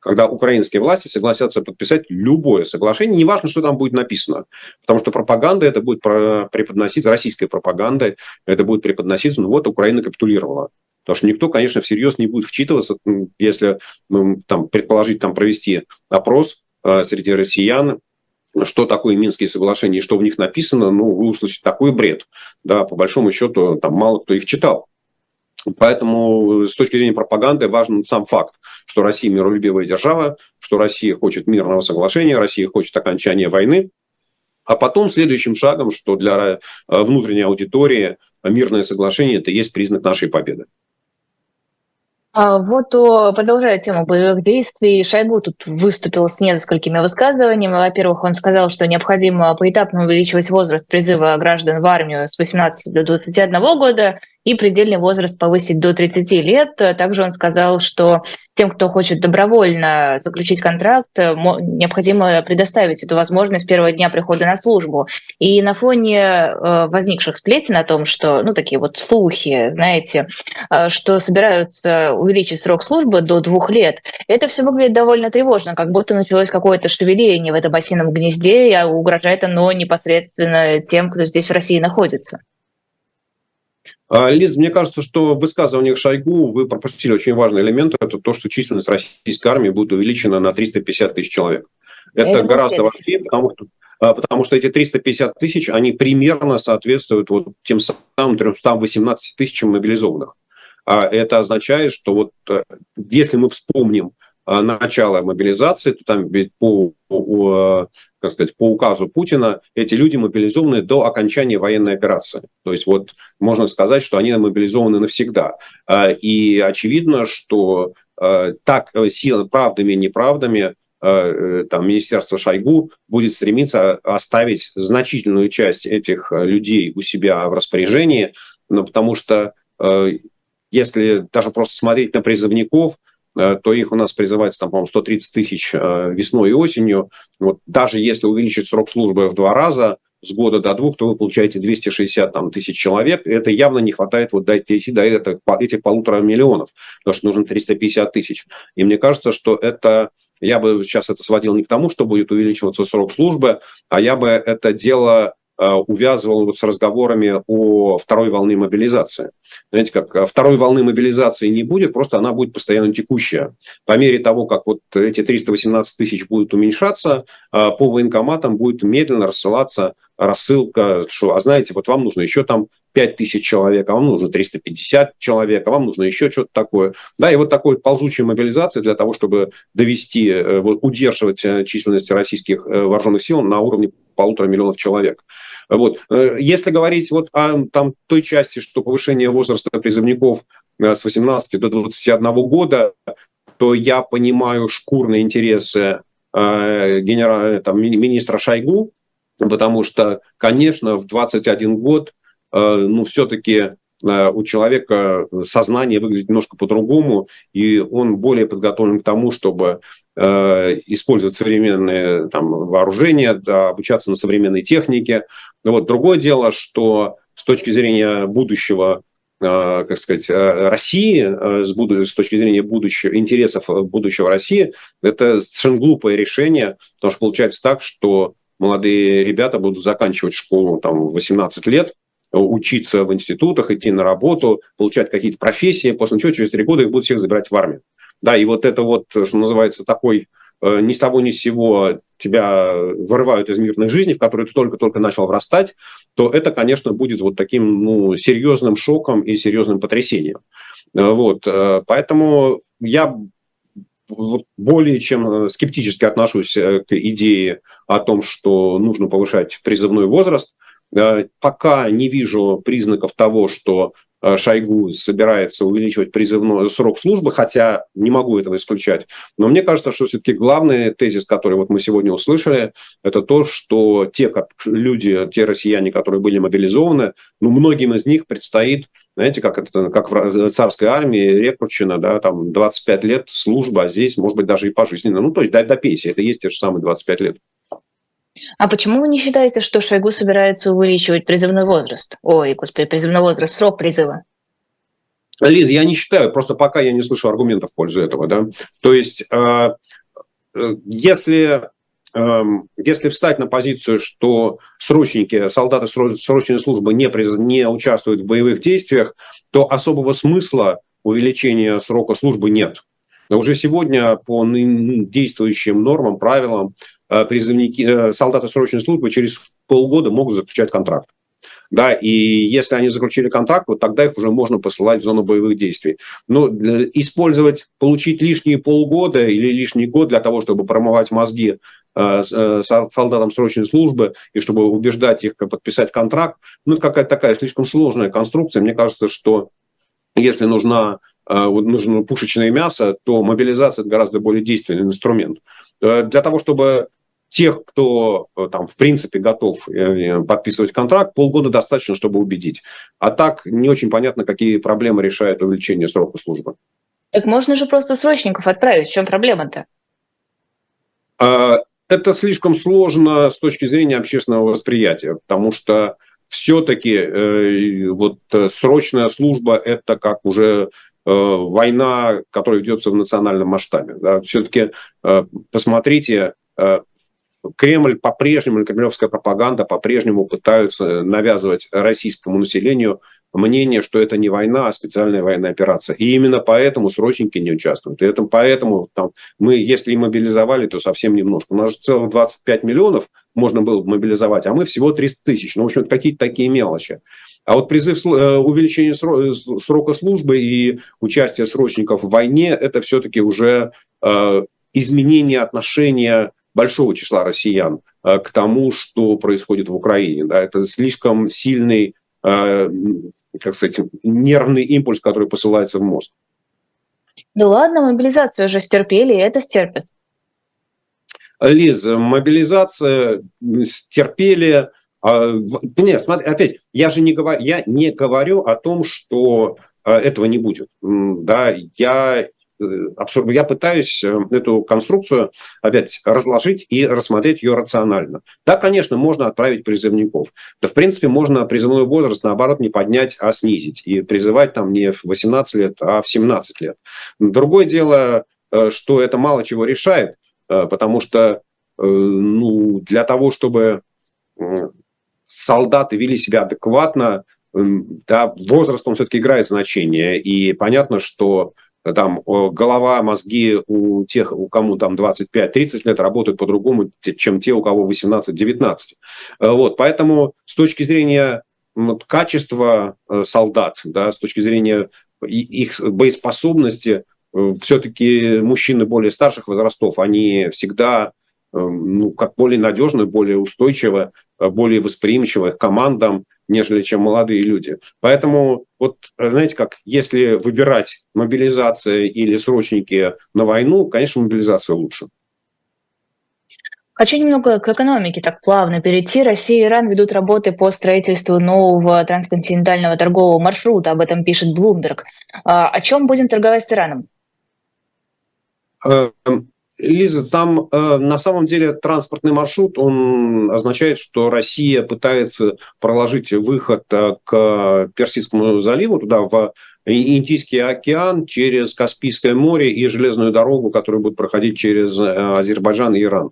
Когда украинские власти согласятся подписать любое соглашение, неважно, что там будет написано, потому что пропаганда это будет преподноситься, российская пропаганда это будет преподноситься, ну вот Украина капитулировала. Потому что никто, конечно, всерьез не будет вчитываться, если там, предположить, там, провести опрос э, среди россиян, что такое Минские соглашения и что в них написано, ну, вы услышите такой бред. Да, по большому счету, там мало кто их читал. Поэтому с точки зрения пропаганды важен сам факт, что Россия миролюбивая держава, что Россия хочет мирного соглашения, Россия хочет окончания войны. А потом следующим шагом, что для э, внутренней аудитории мирное соглашение – это есть признак нашей победы. А вот, продолжая тему боевых действий, Шойгу тут выступил с несколькими высказываниями. Во-первых, он сказал, что необходимо поэтапно увеличивать возраст призыва граждан в армию с 18 до 21 года и предельный возраст повысить до 30 лет. Также он сказал, что тем, кто хочет добровольно заключить контракт, необходимо предоставить эту возможность с первого дня прихода на службу. И на фоне э, возникших сплетен о том, что, ну, такие вот слухи, знаете, э, что собираются увеличить срок службы до двух лет, это все выглядит довольно тревожно, как будто началось какое-то шевеление в этом осином гнезде, и угрожает оно непосредственно тем, кто здесь в России находится. А, Лиз, мне кажется, что в высказываниях Шойгу вы пропустили очень важный элемент. Это то, что численность российской армии будет увеличена на 350 тысяч человек. Это, это гораздо важнее, потому что, а, потому что эти 350 тысяч, они примерно соответствуют вот тем самым 318 тысячам мобилизованных. А это означает, что вот э, если мы вспомним начало мобилизации, то там ведь по как сказать, по указу Путина эти люди мобилизованы до окончания военной операции. То есть вот можно сказать, что они мобилизованы навсегда. А, и очевидно, что а, так э, силы правдами и неправдами а, э, там, Министерство Шойгу будет стремиться оставить значительную часть этих э, людей у себя в распоряжении, ну, потому что если даже просто смотреть на призывников – то их у нас призывается, там, по-моему, 130 тысяч э, весной и осенью. Вот даже если увеличить срок службы в два раза, с года до двух, то вы получаете 260 там, тысяч человек. Это явно не хватает вот дойти до этих, этих полутора миллионов, потому что нужно 350 тысяч. И мне кажется, что это я бы сейчас это сводил не к тому, что будет увеличиваться срок службы, а я бы это дело Э, увязывал вот с разговорами о второй волне мобилизации. Знаете, как э, второй волны мобилизации не будет, просто она будет постоянно текущая. По мере того, как вот эти 318 тысяч будут уменьшаться, э, по военкоматам будет медленно рассылаться рассылка, что, а знаете, вот вам нужно еще там 5 тысяч человек, а вам нужно 350 человек, а вам нужно еще что-то такое. Да, и вот такой ползучей мобилизации для того, чтобы довести, удерживать численность российских вооруженных сил на уровне полутора миллионов человек. Вот. Э, если говорить вот о там, той части, что повышение возраста призывников с 18 до 21 года, то я понимаю шкурные интересы генерала, там, министра Шойгу, потому что, конечно, в 21 год, ну, все-таки у человека сознание выглядит немножко по-другому, и он более подготовлен к тому, чтобы э, использовать современные там, вооружения, да, обучаться на современной технике. Вот. Другое дело, что с точки зрения будущего э, как сказать, э, России, с точки зрения будущего, интересов будущего России, это совершенно глупое решение, потому что получается так, что молодые ребята будут заканчивать школу там, в 18 лет, учиться в институтах, идти на работу, получать какие-то профессии, после чего через три года их будут всех забирать в армию. Да, и вот это вот, что называется, такой э, ни с того ни с сего тебя вырывают из мирной жизни, в которой ты только-только начал врастать, то это, конечно, будет вот таким ну, серьезным шоком и серьезным потрясением. Э, вот, э, поэтому я более чем скептически отношусь к идее о том, что нужно повышать призывной возраст. Пока не вижу признаков того, что Шойгу собирается увеличивать призывной срок службы, хотя не могу этого исключать. Но мне кажется, что все-таки главный тезис, который вот мы сегодня услышали, это то, что те как люди, те россияне, которые были мобилизованы, ну, многим из них предстоит, знаете, как это, как в царской армии, рекрутчина, да, там 25 лет служба, а здесь, может быть, даже и пожизненно. Ну, то есть до, до пенсии, это есть те же самые 25 лет. А почему вы не считаете, что Шойгу собирается увеличивать призывной возраст? Ой, господи, призывной возраст, срок призыва. Лиз, я не считаю, просто пока я не слышу аргументов в пользу этого. Да? То есть, э, э, если, э, если встать на позицию, что срочники, солдаты срочной службы не, не участвуют в боевых действиях, то особого смысла увеличения срока службы нет. Уже сегодня по действующим нормам, правилам, призывники, э, солдаты срочной службы через полгода могут заключать контракт. Да, и если они заключили контракт, вот тогда их уже можно посылать в зону боевых действий. Но использовать, получить лишние полгода или лишний год для того, чтобы промывать мозги э, солдатам срочной службы и чтобы убеждать их подписать контракт, ну, это какая-то такая слишком сложная конструкция. Мне кажется, что если нужна нужно пушечное мясо, то мобилизация – это гораздо более действенный инструмент. Для того, чтобы тех, кто э, там в принципе готов э, подписывать контракт, полгода достаточно, чтобы убедить. А так не очень понятно, какие проблемы решает увеличение срока службы. Так можно же просто срочников отправить. В чем проблема-то? А, это слишком сложно с точки зрения общественного восприятия, потому что все-таки э, вот срочная служба это как уже война, которая ведется в национальном масштабе. Да. Все-таки посмотрите, Кремль по-прежнему, кремлевская пропаганда по-прежнему пытаются навязывать российскому населению мнение, что это не война, а специальная военная операция. И именно поэтому срочники не участвуют. И это поэтому там, мы, если и мобилизовали, то совсем немножко. У нас же целых 25 миллионов можно было мобилизовать, а мы всего 300 тысяч. Ну, в общем, какие-то такие мелочи. А вот призыв э, увеличения срока службы и участие срочников в войне – это все-таки уже э, изменение отношения большого числа россиян э, к тому, что происходит в Украине. Да, это слишком сильный, э, как сказать, нервный импульс, который посылается в мозг. Да ладно, мобилизацию уже стерпели, и это стерпят. Лиз, мобилизация стерпели. А, нет, смотри, опять, я же не говорю, я не говорю о том, что э, этого не будет. Да, я я пытаюсь э, эту конструкцию опять разложить и рассмотреть ее рационально. Да, конечно, можно отправить призывников. Да, в принципе, можно призывной возраст, наоборот, не поднять, а снизить. И призывать там не в 18 лет, а в 17 лет. Другое дело, э, что это мало чего решает, потому что ну, для того, чтобы солдаты вели себя адекватно, да, возраст, он все-таки играет значение. И понятно, что там голова, мозги у тех, у кому там 25-30 лет, работают по-другому, чем те, у кого 18-19. Э, вот, поэтому с точки зрения качества э, солдат, да, с точки зрения их боеспособности, э, все-таки мужчины более старших возрастов, они всегда ну, как более надежную, более устойчивую, более восприимчивую к командам, нежели чем молодые люди. Поэтому, вот, знаете, как, если выбирать мобилизация или срочники на войну, конечно, мобилизация лучше. Хочу немного к экономике так плавно перейти. Россия и Иран ведут работы по строительству нового трансконтинентального торгового маршрута. Об этом пишет Bloomberg. А, о чем будем торговать с Ираном? Лиза, там э, на самом деле транспортный маршрут, он означает, что Россия пытается проложить выход э, к Персидскому заливу, туда в Индийский океан через Каспийское море и железную дорогу, которая будет проходить через э, Азербайджан и Иран.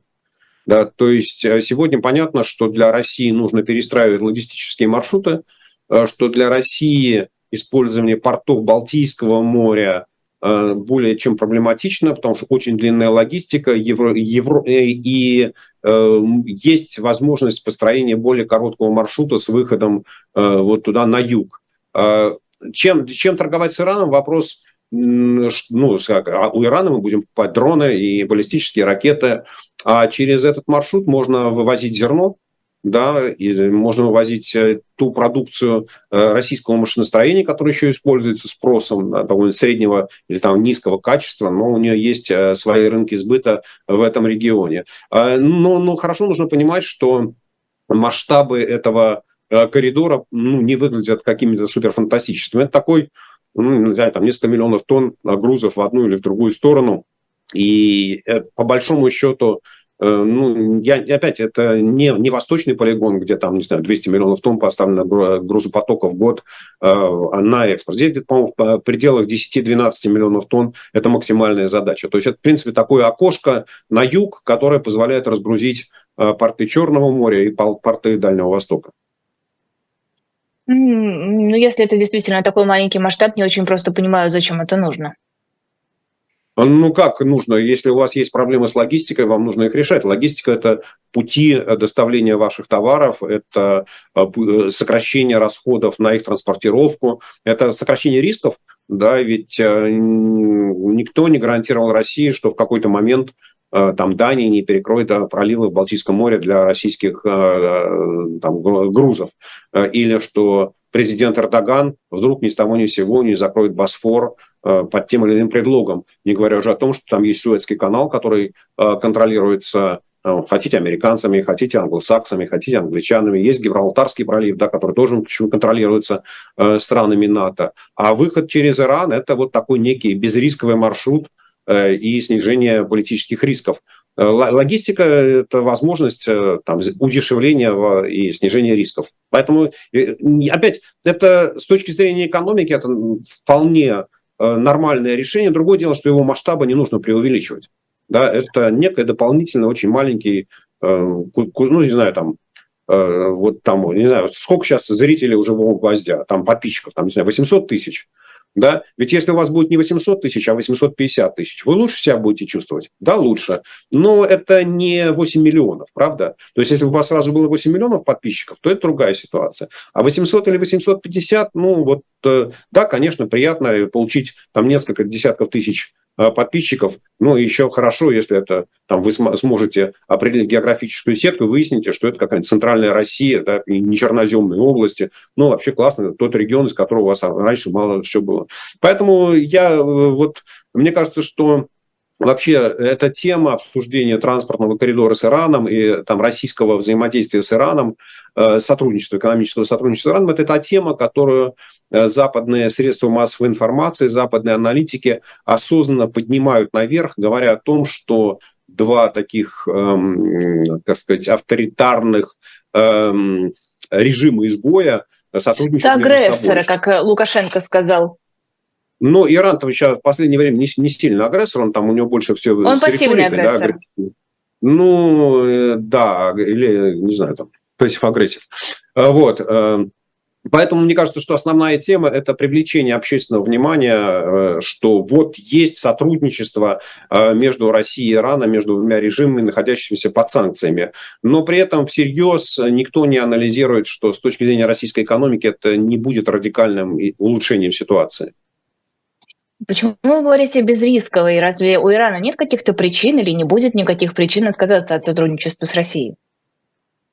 Да, то есть э, сегодня понятно, что для России нужно перестраивать логистические маршруты, э, что для России использование портов Балтийского моря более чем проблематично, потому что очень длинная логистика евро, евро, и э, есть возможность построения более короткого маршрута с выходом э, вот туда на юг. Э, чем, чем торговать с Ираном? Вопрос ну, а у Ирана мы будем покупать дроны и баллистические ракеты, а через этот маршрут можно вывозить зерно, да, и можно вывозить э, ту продукцию э, российского машиностроения, которая еще используется спросом довольно среднего или там низкого качества, но у нее есть э, свои рынки сбыта в этом регионе. А, но, но хорошо нужно понимать, что масштабы этого коридора ну, не выглядят какими-то суперфантастическими. Это такой ну, не знаю, там несколько миллионов тонн грузов в одну или в другую сторону. И по большому счету, ну, я, опять, это не, не восточный полигон, где там, не знаю, 200 миллионов тонн поставлено грузопотока в год э, на экспорт. Здесь по-моему, в пределах 10-12 миллионов тонн это максимальная задача. То есть это, в принципе, такое окошко на юг, которое позволяет разгрузить э, порты Черного моря и порты Дальнего Востока. Ну, если это действительно такой маленький масштаб, не очень просто понимаю, зачем это нужно. Ну как нужно? Если у вас есть проблемы с логистикой, вам нужно их решать. Логистика – это пути э, доставления ваших товаров, это э, э, сокращение расходов на их транспортировку, это сокращение рисков, да, ведь никто не гарантировал России, что в какой-то момент там Дания не перекроет проливы в Балтийском море для российских там, грузов, или что президент Эрдоган вдруг ни с того ни с сего не закроет Босфор под тем или иным предлогом, не говоря уже о том, что там есть Суэцкий канал, который э, контролируется э, хотите американцами, хотите англосаксами, хотите англичанами. Есть Гибралтарский пролив, да, который тоже контролируется э, странами НАТО. А выход через Иран – это вот такой некий безрисковый маршрут э, и снижение политических рисков. Э, логистика – это возможность э, там, удешевления и снижения рисков. Поэтому, э, опять, это с точки зрения экономики, это вполне нормальное решение. Другое дело, что его масштабы не нужно преувеличивать. Да, это некий дополнительно очень маленький, ну, не знаю, там, вот там, не знаю, сколько сейчас зрителей у живого гвоздя, там подписчиков, там, не знаю, 800 тысяч. Да? Ведь если у вас будет не 800 тысяч, а 850 тысяч, вы лучше себя будете чувствовать? Да, лучше. Но это не 8 миллионов, правда? То есть, если у вас сразу было 8 миллионов подписчиков, то это другая ситуация. А 800 или 850, ну вот, э, да, конечно, приятно получить там несколько десятков тысяч Э, подписчиков. Ну, еще хорошо, если это там вы сможете определить географическую сетку, выясните, что это какая-нибудь центральная Россия, да, и не черноземные области. Ну, вообще классно, тот регион, из которого у вас раньше мало что было. Поэтому я э, вот, мне кажется, что Вообще, эта тема обсуждения транспортного коридора с Ираном и там, российского взаимодействия с Ираном, э, сотрудничества, экономического сотрудничества с Ираном, это та тема, которую э, западные средства массовой информации, западные аналитики осознанно поднимают наверх, говоря о том, что два таких, эм, так сказать, авторитарных эм, режима изгоя сотрудничают. Это агрессоры, как Лукашенко сказал. Но Иран-то сейчас в последнее время не, не сильно агрессор, он там у него больше всего... Он пассивный агрессор. Да, ну, э, да, или, не знаю, там, passive-aggressive. А, вот. Э, поэтому мне кажется, что основная тема – это привлечение общественного внимания, э, что вот есть сотрудничество между Россией и Ираном, между двумя режимами, находящимися под санкциями. Но при этом всерьез никто не анализирует, что с точки зрения российской экономики это не будет радикальным улучшением ситуации. Почему вы говорите безрисковый? Разве у Ирана нет каких-то причин или не будет никаких причин отказаться от сотрудничества с Россией?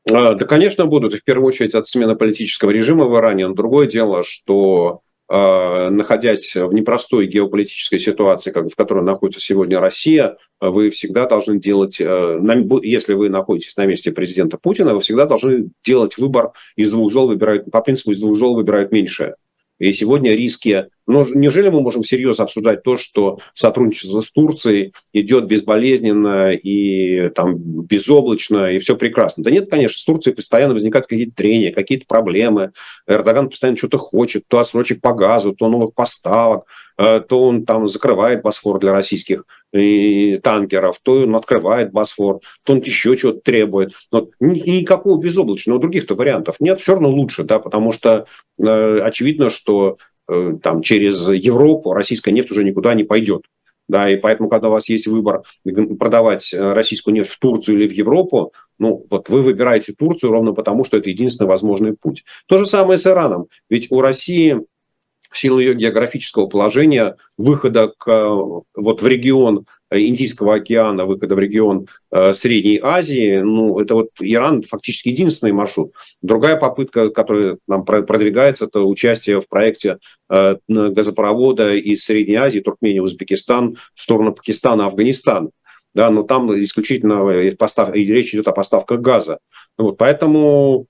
А, да, конечно, будут. И в первую очередь от смены политического режима в Иране. Но другое дело, что а, находясь в непростой геополитической ситуации, как в которой находится сегодня Россия, вы всегда должны делать, э, если вы находитесь на месте президента Путина, вы всегда должны делать выбор из двух зол, выбирают, по принципу из двух зол выбирают меньшее. И сегодня риски... Но неужели мы можем серьезно обсуждать то, что сотрудничество с Турцией идет безболезненно и там, безоблачно, и все прекрасно? Да нет, конечно, с Турцией постоянно возникают какие-то трения, какие-то проблемы. Эрдоган постоянно что-то хочет, то отсрочек по газу, то новых поставок. Э, то он там закрывает Босфор для российских э, танкеров, то он открывает Босфор, то он еще чего-то требует. Но никакого безоблачного других-то вариантов нет, все равно лучше, да, потому что э, очевидно, что там через Европу российская нефть уже никуда не пойдет. Да, и поэтому, когда у вас есть выбор продавать российскую нефть в Турцию или в Европу, ну, вот вы выбираете Турцию ровно потому, что это единственный возможный путь. То же самое с Ираном. Ведь у России в силу ее географического положения, выхода к, вот в регион Индийского океана, выхода в регион э, Средней Азии, ну, это вот Иран фактически единственный маршрут. Другая попытка, которая нам продвигается, это участие в проекте э, газопровода из Средней Азии, Туркмения, Узбекистан в сторону Пакистана, Афганистана. Да, но там исключительно постав... речь идет о поставках газа. Вот, поэтому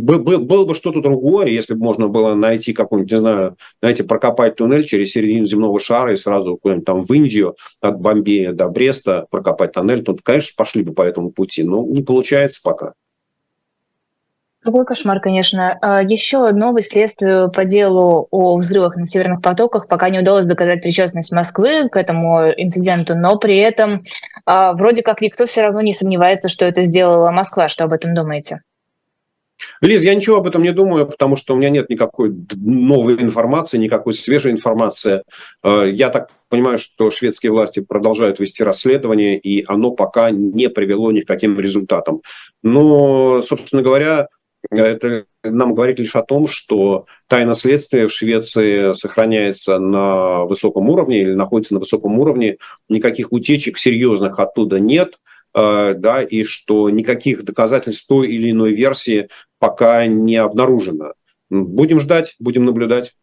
было бы что-то другое, если бы можно было найти какой-нибудь, не знаю, знаете, прокопать туннель через середину земного шара и сразу куда-нибудь там в Индию, от Бомбея до Бреста прокопать тоннель, то, конечно, пошли бы по этому пути, но не получается пока. Какой кошмар, конечно. А, Еще новость следствию по делу о взрывах на северных потоках. Пока не удалось доказать причастность Москвы к этому инциденту, но при этом а, вроде как никто все равно не сомневается, что это сделала Москва. Что об этом думаете? Лиз, я ничего об этом не думаю, потому что у меня нет никакой новой информации, никакой свежей информации. Э, я так понимаю, что шведские власти продолжают вести расследование, и оно пока не привело ни к каким результатам. Но, собственно говоря, это нам говорит лишь о том, что тайна следствия в Швеции сохраняется на высоком уровне или находится на высоком уровне. Никаких утечек серьезных оттуда нет – Э, да, и что никаких доказательств той или иной версии пока не обнаружено. Будем ждать, будем наблюдать.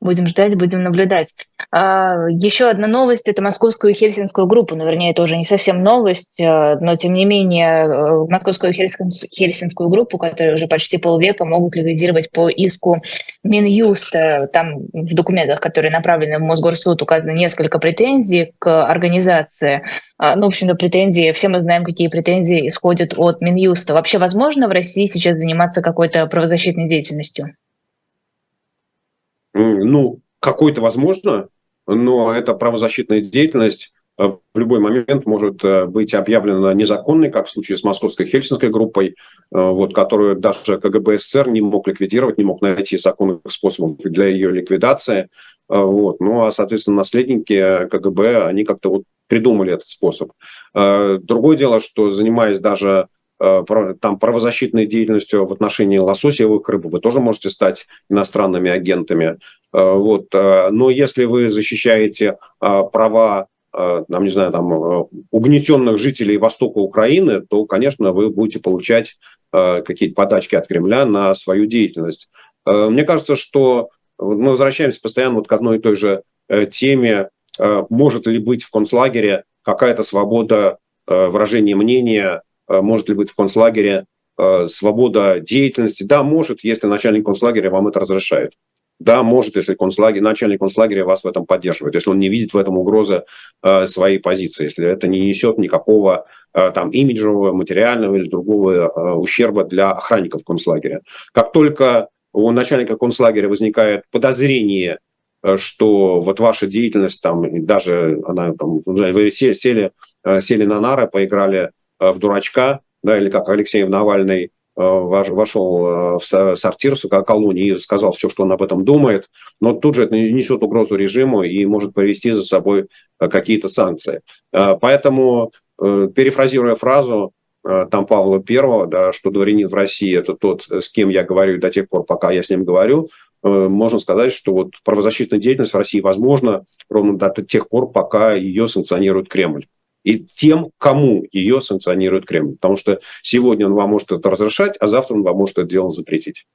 Будем ждать, будем наблюдать. А, еще одна новость – это московскую и хельсинскую группу. Ну, вернее, это уже не совсем новость, а, но, тем не менее, э, московскую и хельсинскую группу, которая уже почти полвека могут ликвидировать по иску Минюста. Там в документах, которые направлены в Мосгорсуд, указано несколько претензий к организации. А, ну, в общем-то, претензии, все мы знаем, какие претензии исходят от Минюста. Вообще возможно в России сейчас заниматься какой-то правозащитной деятельностью? Ну, какой-то возможно, но эта правозащитная деятельность э, в любой момент может э, быть объявлена незаконной, как в случае с московской хельсинской группой, э, вот, которую даже КГБ СССР не мог ликвидировать, не мог найти законных способов для ее ликвидации. Вот. Ну а, соответственно, наследники КГБ, они как-то вот придумали этот способ. Другое дело, что занимаясь даже там правозащитной деятельностью в отношении лососевых рыб, вы тоже можете стать иностранными агентами. Э, вот. Э, но если вы защищаете права там, не знаю, там, угнетенных жителей востока Украины, то, конечно, вы будете получать какие-то подачки от Кремля на свою деятельность. Мне кажется, что мы возвращаемся постоянно вот к одной и той же теме, может ли быть в концлагере какая-то свобода выражения мнения, Э, может ли быть в концлагере э, свобода деятельности? Да, может, если начальник концлагеря вам это разрешает. Да, может, если концлагерь, начальник концлагеря вас в этом поддерживает, если он не видит в этом угрозы э, своей позиции, если это не несет никакого э, там имиджевого, материального или другого э, ущерба для охранников концлагеря. Как только у начальника концлагеря возникает подозрение, э, что вот ваша деятельность там, даже она там, вы сели, сели, на нары, поиграли Э, в дурачка, да, или как Алексей Навальный э, вошел э, в сортир в колонии и сказал все, что он об этом думает, но тут же это несет угрозу режиму и может повести за собой какие-то санкции. Поэтому, перефразируя фразу, там Павла Первого, да, что дворянин в России – это тот, с кем я говорю до тех пор, пока я с ним говорю, можно сказать, что вот правозащитная деятельность в России возможна ровно до тех пор, пока ее санкционирует Кремль и тем, кому ее санкционирует Кремль. Потому что сегодня он вам может это разрешать, а завтра он вам может это дело запретить.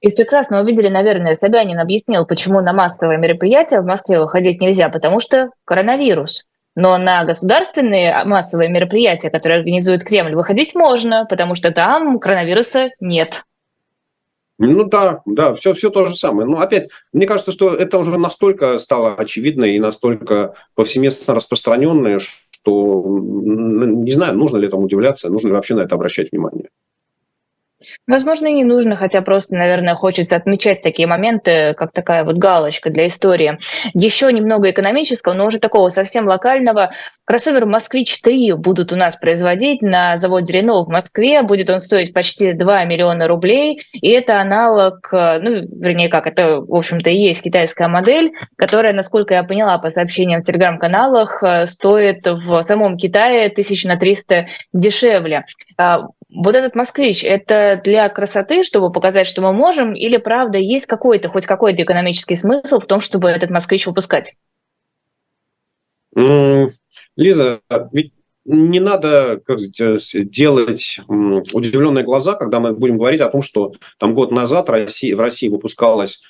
Из прекрасного видели, наверное, Собянин объяснил, почему на массовые мероприятия в Москве выходить нельзя, потому что коронавирус. Но на государственные массовые мероприятия, которые организует Кремль, выходить можно, потому что там коронавируса нет. Ну да, да, все, все то же самое. Но опять, мне кажется, что это уже настолько стало очевидно и настолько повсеместно распространенное, что не знаю, нужно ли этому удивляться, нужно ли вообще на это обращать внимание. Возможно, не нужно, хотя просто, наверное, хочется отмечать такие моменты, как такая вот галочка для истории. Еще немного экономического, но уже такого совсем локального. Кроссовер «Москвич-3» будут у нас производить на заводе «Рено» в Москве. Будет он стоить почти 2 миллиона рублей. И это аналог, ну, вернее, как, это, в общем-то, и есть китайская модель, которая, насколько я поняла по сообщениям в телеграм-каналах, стоит в самом Китае тысяч на 300 дешевле. Вот этот москвич, это для красоты, чтобы показать, что мы можем, или правда есть какой-то, хоть какой-то экономический смысл в том, чтобы этот москвич выпускать? Лиза, ведь не надо как сказать, делать удивленные глаза, когда мы будем говорить о том, что там год назад Россия, в России выпускалось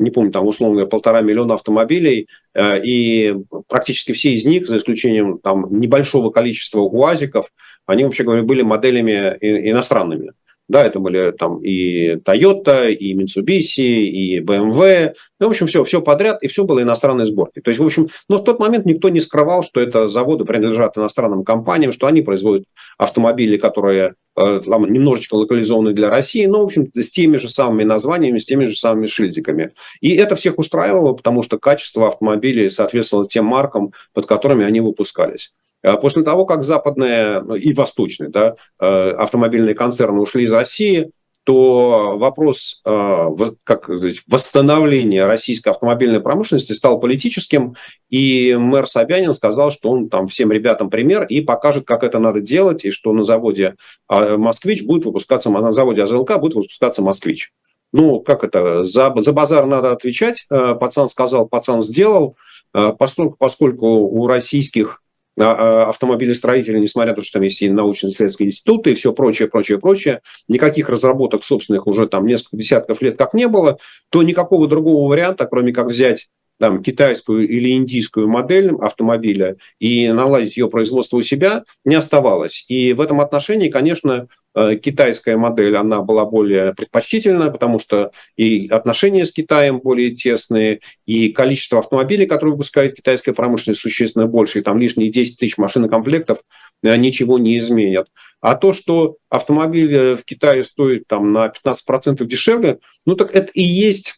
не помню, там условно полтора миллиона автомобилей, э, и практически все из них, за исключением там небольшого количества УАЗиков, они, вообще говоря, были моделями иностранными. Да, это были там и Toyota, и Mitsubishi, и BMW. Ну, в общем, все, все подряд, и все было иностранной сборки. То есть, в общем, но в тот момент никто не скрывал, что это заводы принадлежат иностранным компаниям, что они производят автомобили, которые там, немножечко локализованы для России, но, в общем, с теми же самыми названиями, с теми же самыми шильдиками. И это всех устраивало, потому что качество автомобилей соответствовало тем маркам, под которыми они выпускались. А после того, как западные ну, и восточные да, э, автомобильные концерны ушли из России, то вопрос э, как сказать, восстановления российской автомобильной промышленности стал политическим, и мэр Собянин сказал, что он там всем ребятам пример и покажет, как это надо делать, и что на заводе а, «Москвич» будет выпускаться, на заводе АЗЛК будет выпускаться «Москвич». Ну, как это, за, за базар надо отвечать, э, пацан сказал, пацан сделал, поскольку, поскольку у российских а, а, автомобилестроители, несмотря на то, что там есть и научно-исследовательские институты и все прочее, прочее, прочее, никаких разработок собственных уже там несколько десятков лет как не было, то никакого другого варианта, кроме как взять там, китайскую или индийскую модель автомобиля и наладить ее производство у себя, не оставалось. И в этом отношении, конечно, Э, китайская модель, она была более предпочтительна, потому что и отношения с Китаем более тесные, и количество автомобилей, которые выпускает китайская промышленность, существенно больше, и там лишние 10 тысяч машин и комплектов э, ничего не изменят. А то, что автомобиль э, в Китае стоит там на 15% дешевле, ну так это и есть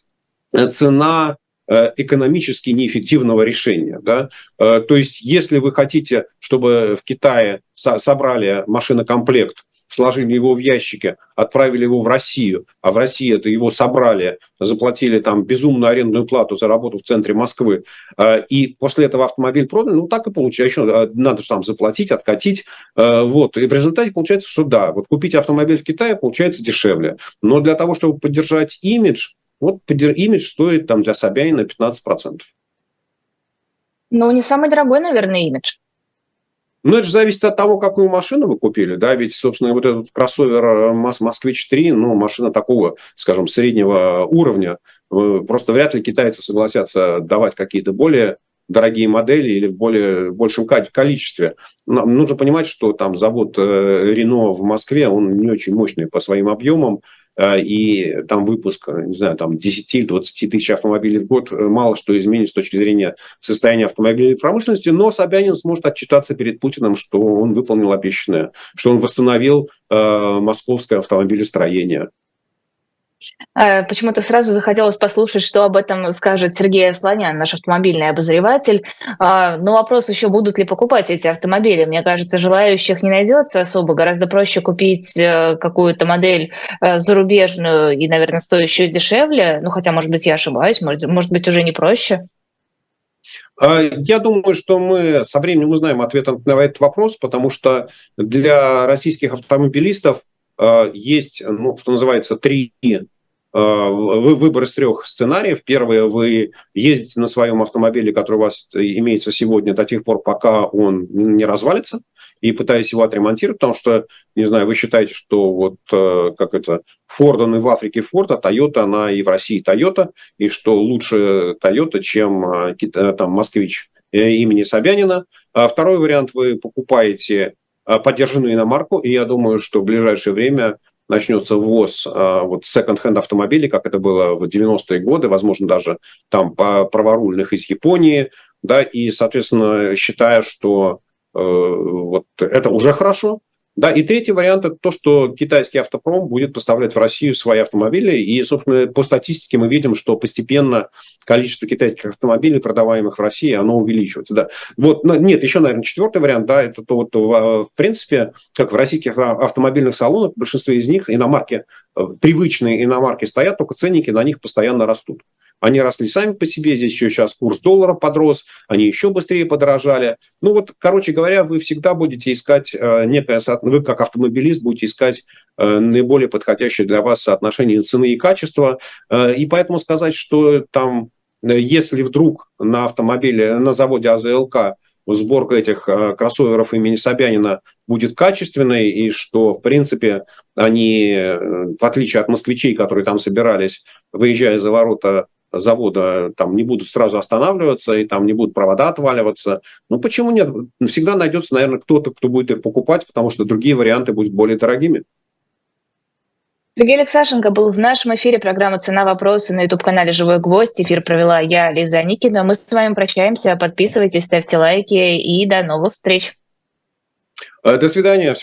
цена экономически неэффективного решения. Да? То есть, если вы хотите, чтобы в Китае собрали машинокомплект сложили его в ящике, отправили его в Россию, а в России это его собрали, заплатили там безумную арендную плату за работу в центре Москвы, а, и после этого автомобиль продан, ну так и получается, еще а, надо же там заплатить, откатить, а, вот, и в результате получается, что да, вот купить автомобиль в Китае получается дешевле, но для того, чтобы поддержать имидж, вот имидж стоит там для Собянина 15%. Ну, не самый дорогой, наверное, имидж. Ну, это же зависит от того, какую машину вы купили, да, ведь, собственно, вот этот кроссовер э, Москвич-3, ну, машина такого, скажем, среднего уровня, э, просто вряд ли китайцы согласятся давать какие-то более дорогие модели или в более большем количестве. нужно понимать, что там завод э, Рено в Москве, он не очень мощный по своим объемам, и там выпуск, не знаю, там 10-20 тысяч автомобилей в год э, мало что изменит с точки зрения состояния автомобильной промышленности, но Собянин сможет отчитаться перед Путиным, что он выполнил обещанное, что он восстановил э, московское автомобилестроение. Э, почему-то сразу захотелось послушать, что об этом скажет Сергей Асланян, наш автомобильный обозреватель. А, но вопрос еще, будут ли покупать эти автомобили. Мне кажется, желающих не найдется особо. Гораздо проще купить э, какую-то модель э, зарубежную и, наверное, стоящую дешевле. Ну, хотя, может быть, я ошибаюсь, может, может быть, уже не проще. А, я думаю, что мы со временем узнаем ответ на этот вопрос, потому что для российских автомобилистов а, есть, ну, что называется, три а, выбор из трех сценариев. Первое, вы ездите на своем автомобиле, который у вас имеется сегодня до тех пор, пока он не развалится, и пытаясь его отремонтировать, потому что, не знаю, вы считаете, что вот э, как это, Ford, он и в Африке Ford, а Toyota, она и в России Toyota, и что лучше Toyota, чем э, э, там Москвич имени Собянина. А второй вариант, вы покупаете поддержанную иномарку, и я думаю, что в ближайшее время начнется ввоз вот секонд-хенд автомобилей, как это было в 90-е годы, возможно, даже там праворульных из Японии, да, и, соответственно, считая, что Э, вот это уже хорошо. Да, и третий вариант – это то, что китайский автопром будет поставлять в Россию свои автомобили. И, собственно, по статистике мы видим, что постепенно количество китайских автомобилей, продаваемых в России, оно увеличивается. Да. Вот, нет, еще, наверное, четвертый вариант, да, это то, вот, в принципе, как в российских автомобильных салонах, большинство из них иномарки, э, привычные иномарки стоят, только ценники на них постоянно растут. Они росли сами по себе, здесь еще сейчас курс доллара подрос, они еще быстрее подорожали. Ну вот, короче говоря, вы всегда будете искать э, некое, вы как автомобилист будете искать э, наиболее подходящее для вас соотношение цены и качества. Э, и поэтому сказать, что там, если вдруг на автомобиле, на заводе АЗЛК сборка этих кроссоверов имени Собянина будет качественной, и что, в принципе, они, в отличие от москвичей, которые там собирались, выезжая за ворота завода там не будут сразу останавливаться и там не будут провода отваливаться. Ну почему нет? Всегда найдется, наверное, кто-то, кто будет их покупать, потому что другие варианты будут более дорогими. Сергей Алексашенко был в нашем эфире программы «Цена вопроса» на YouTube-канале «Живой гвоздь». Эфир провела я, Лиза Никина. Мы с вами прощаемся. Подписывайтесь, ставьте лайки и до новых встреч. До свидания. Всего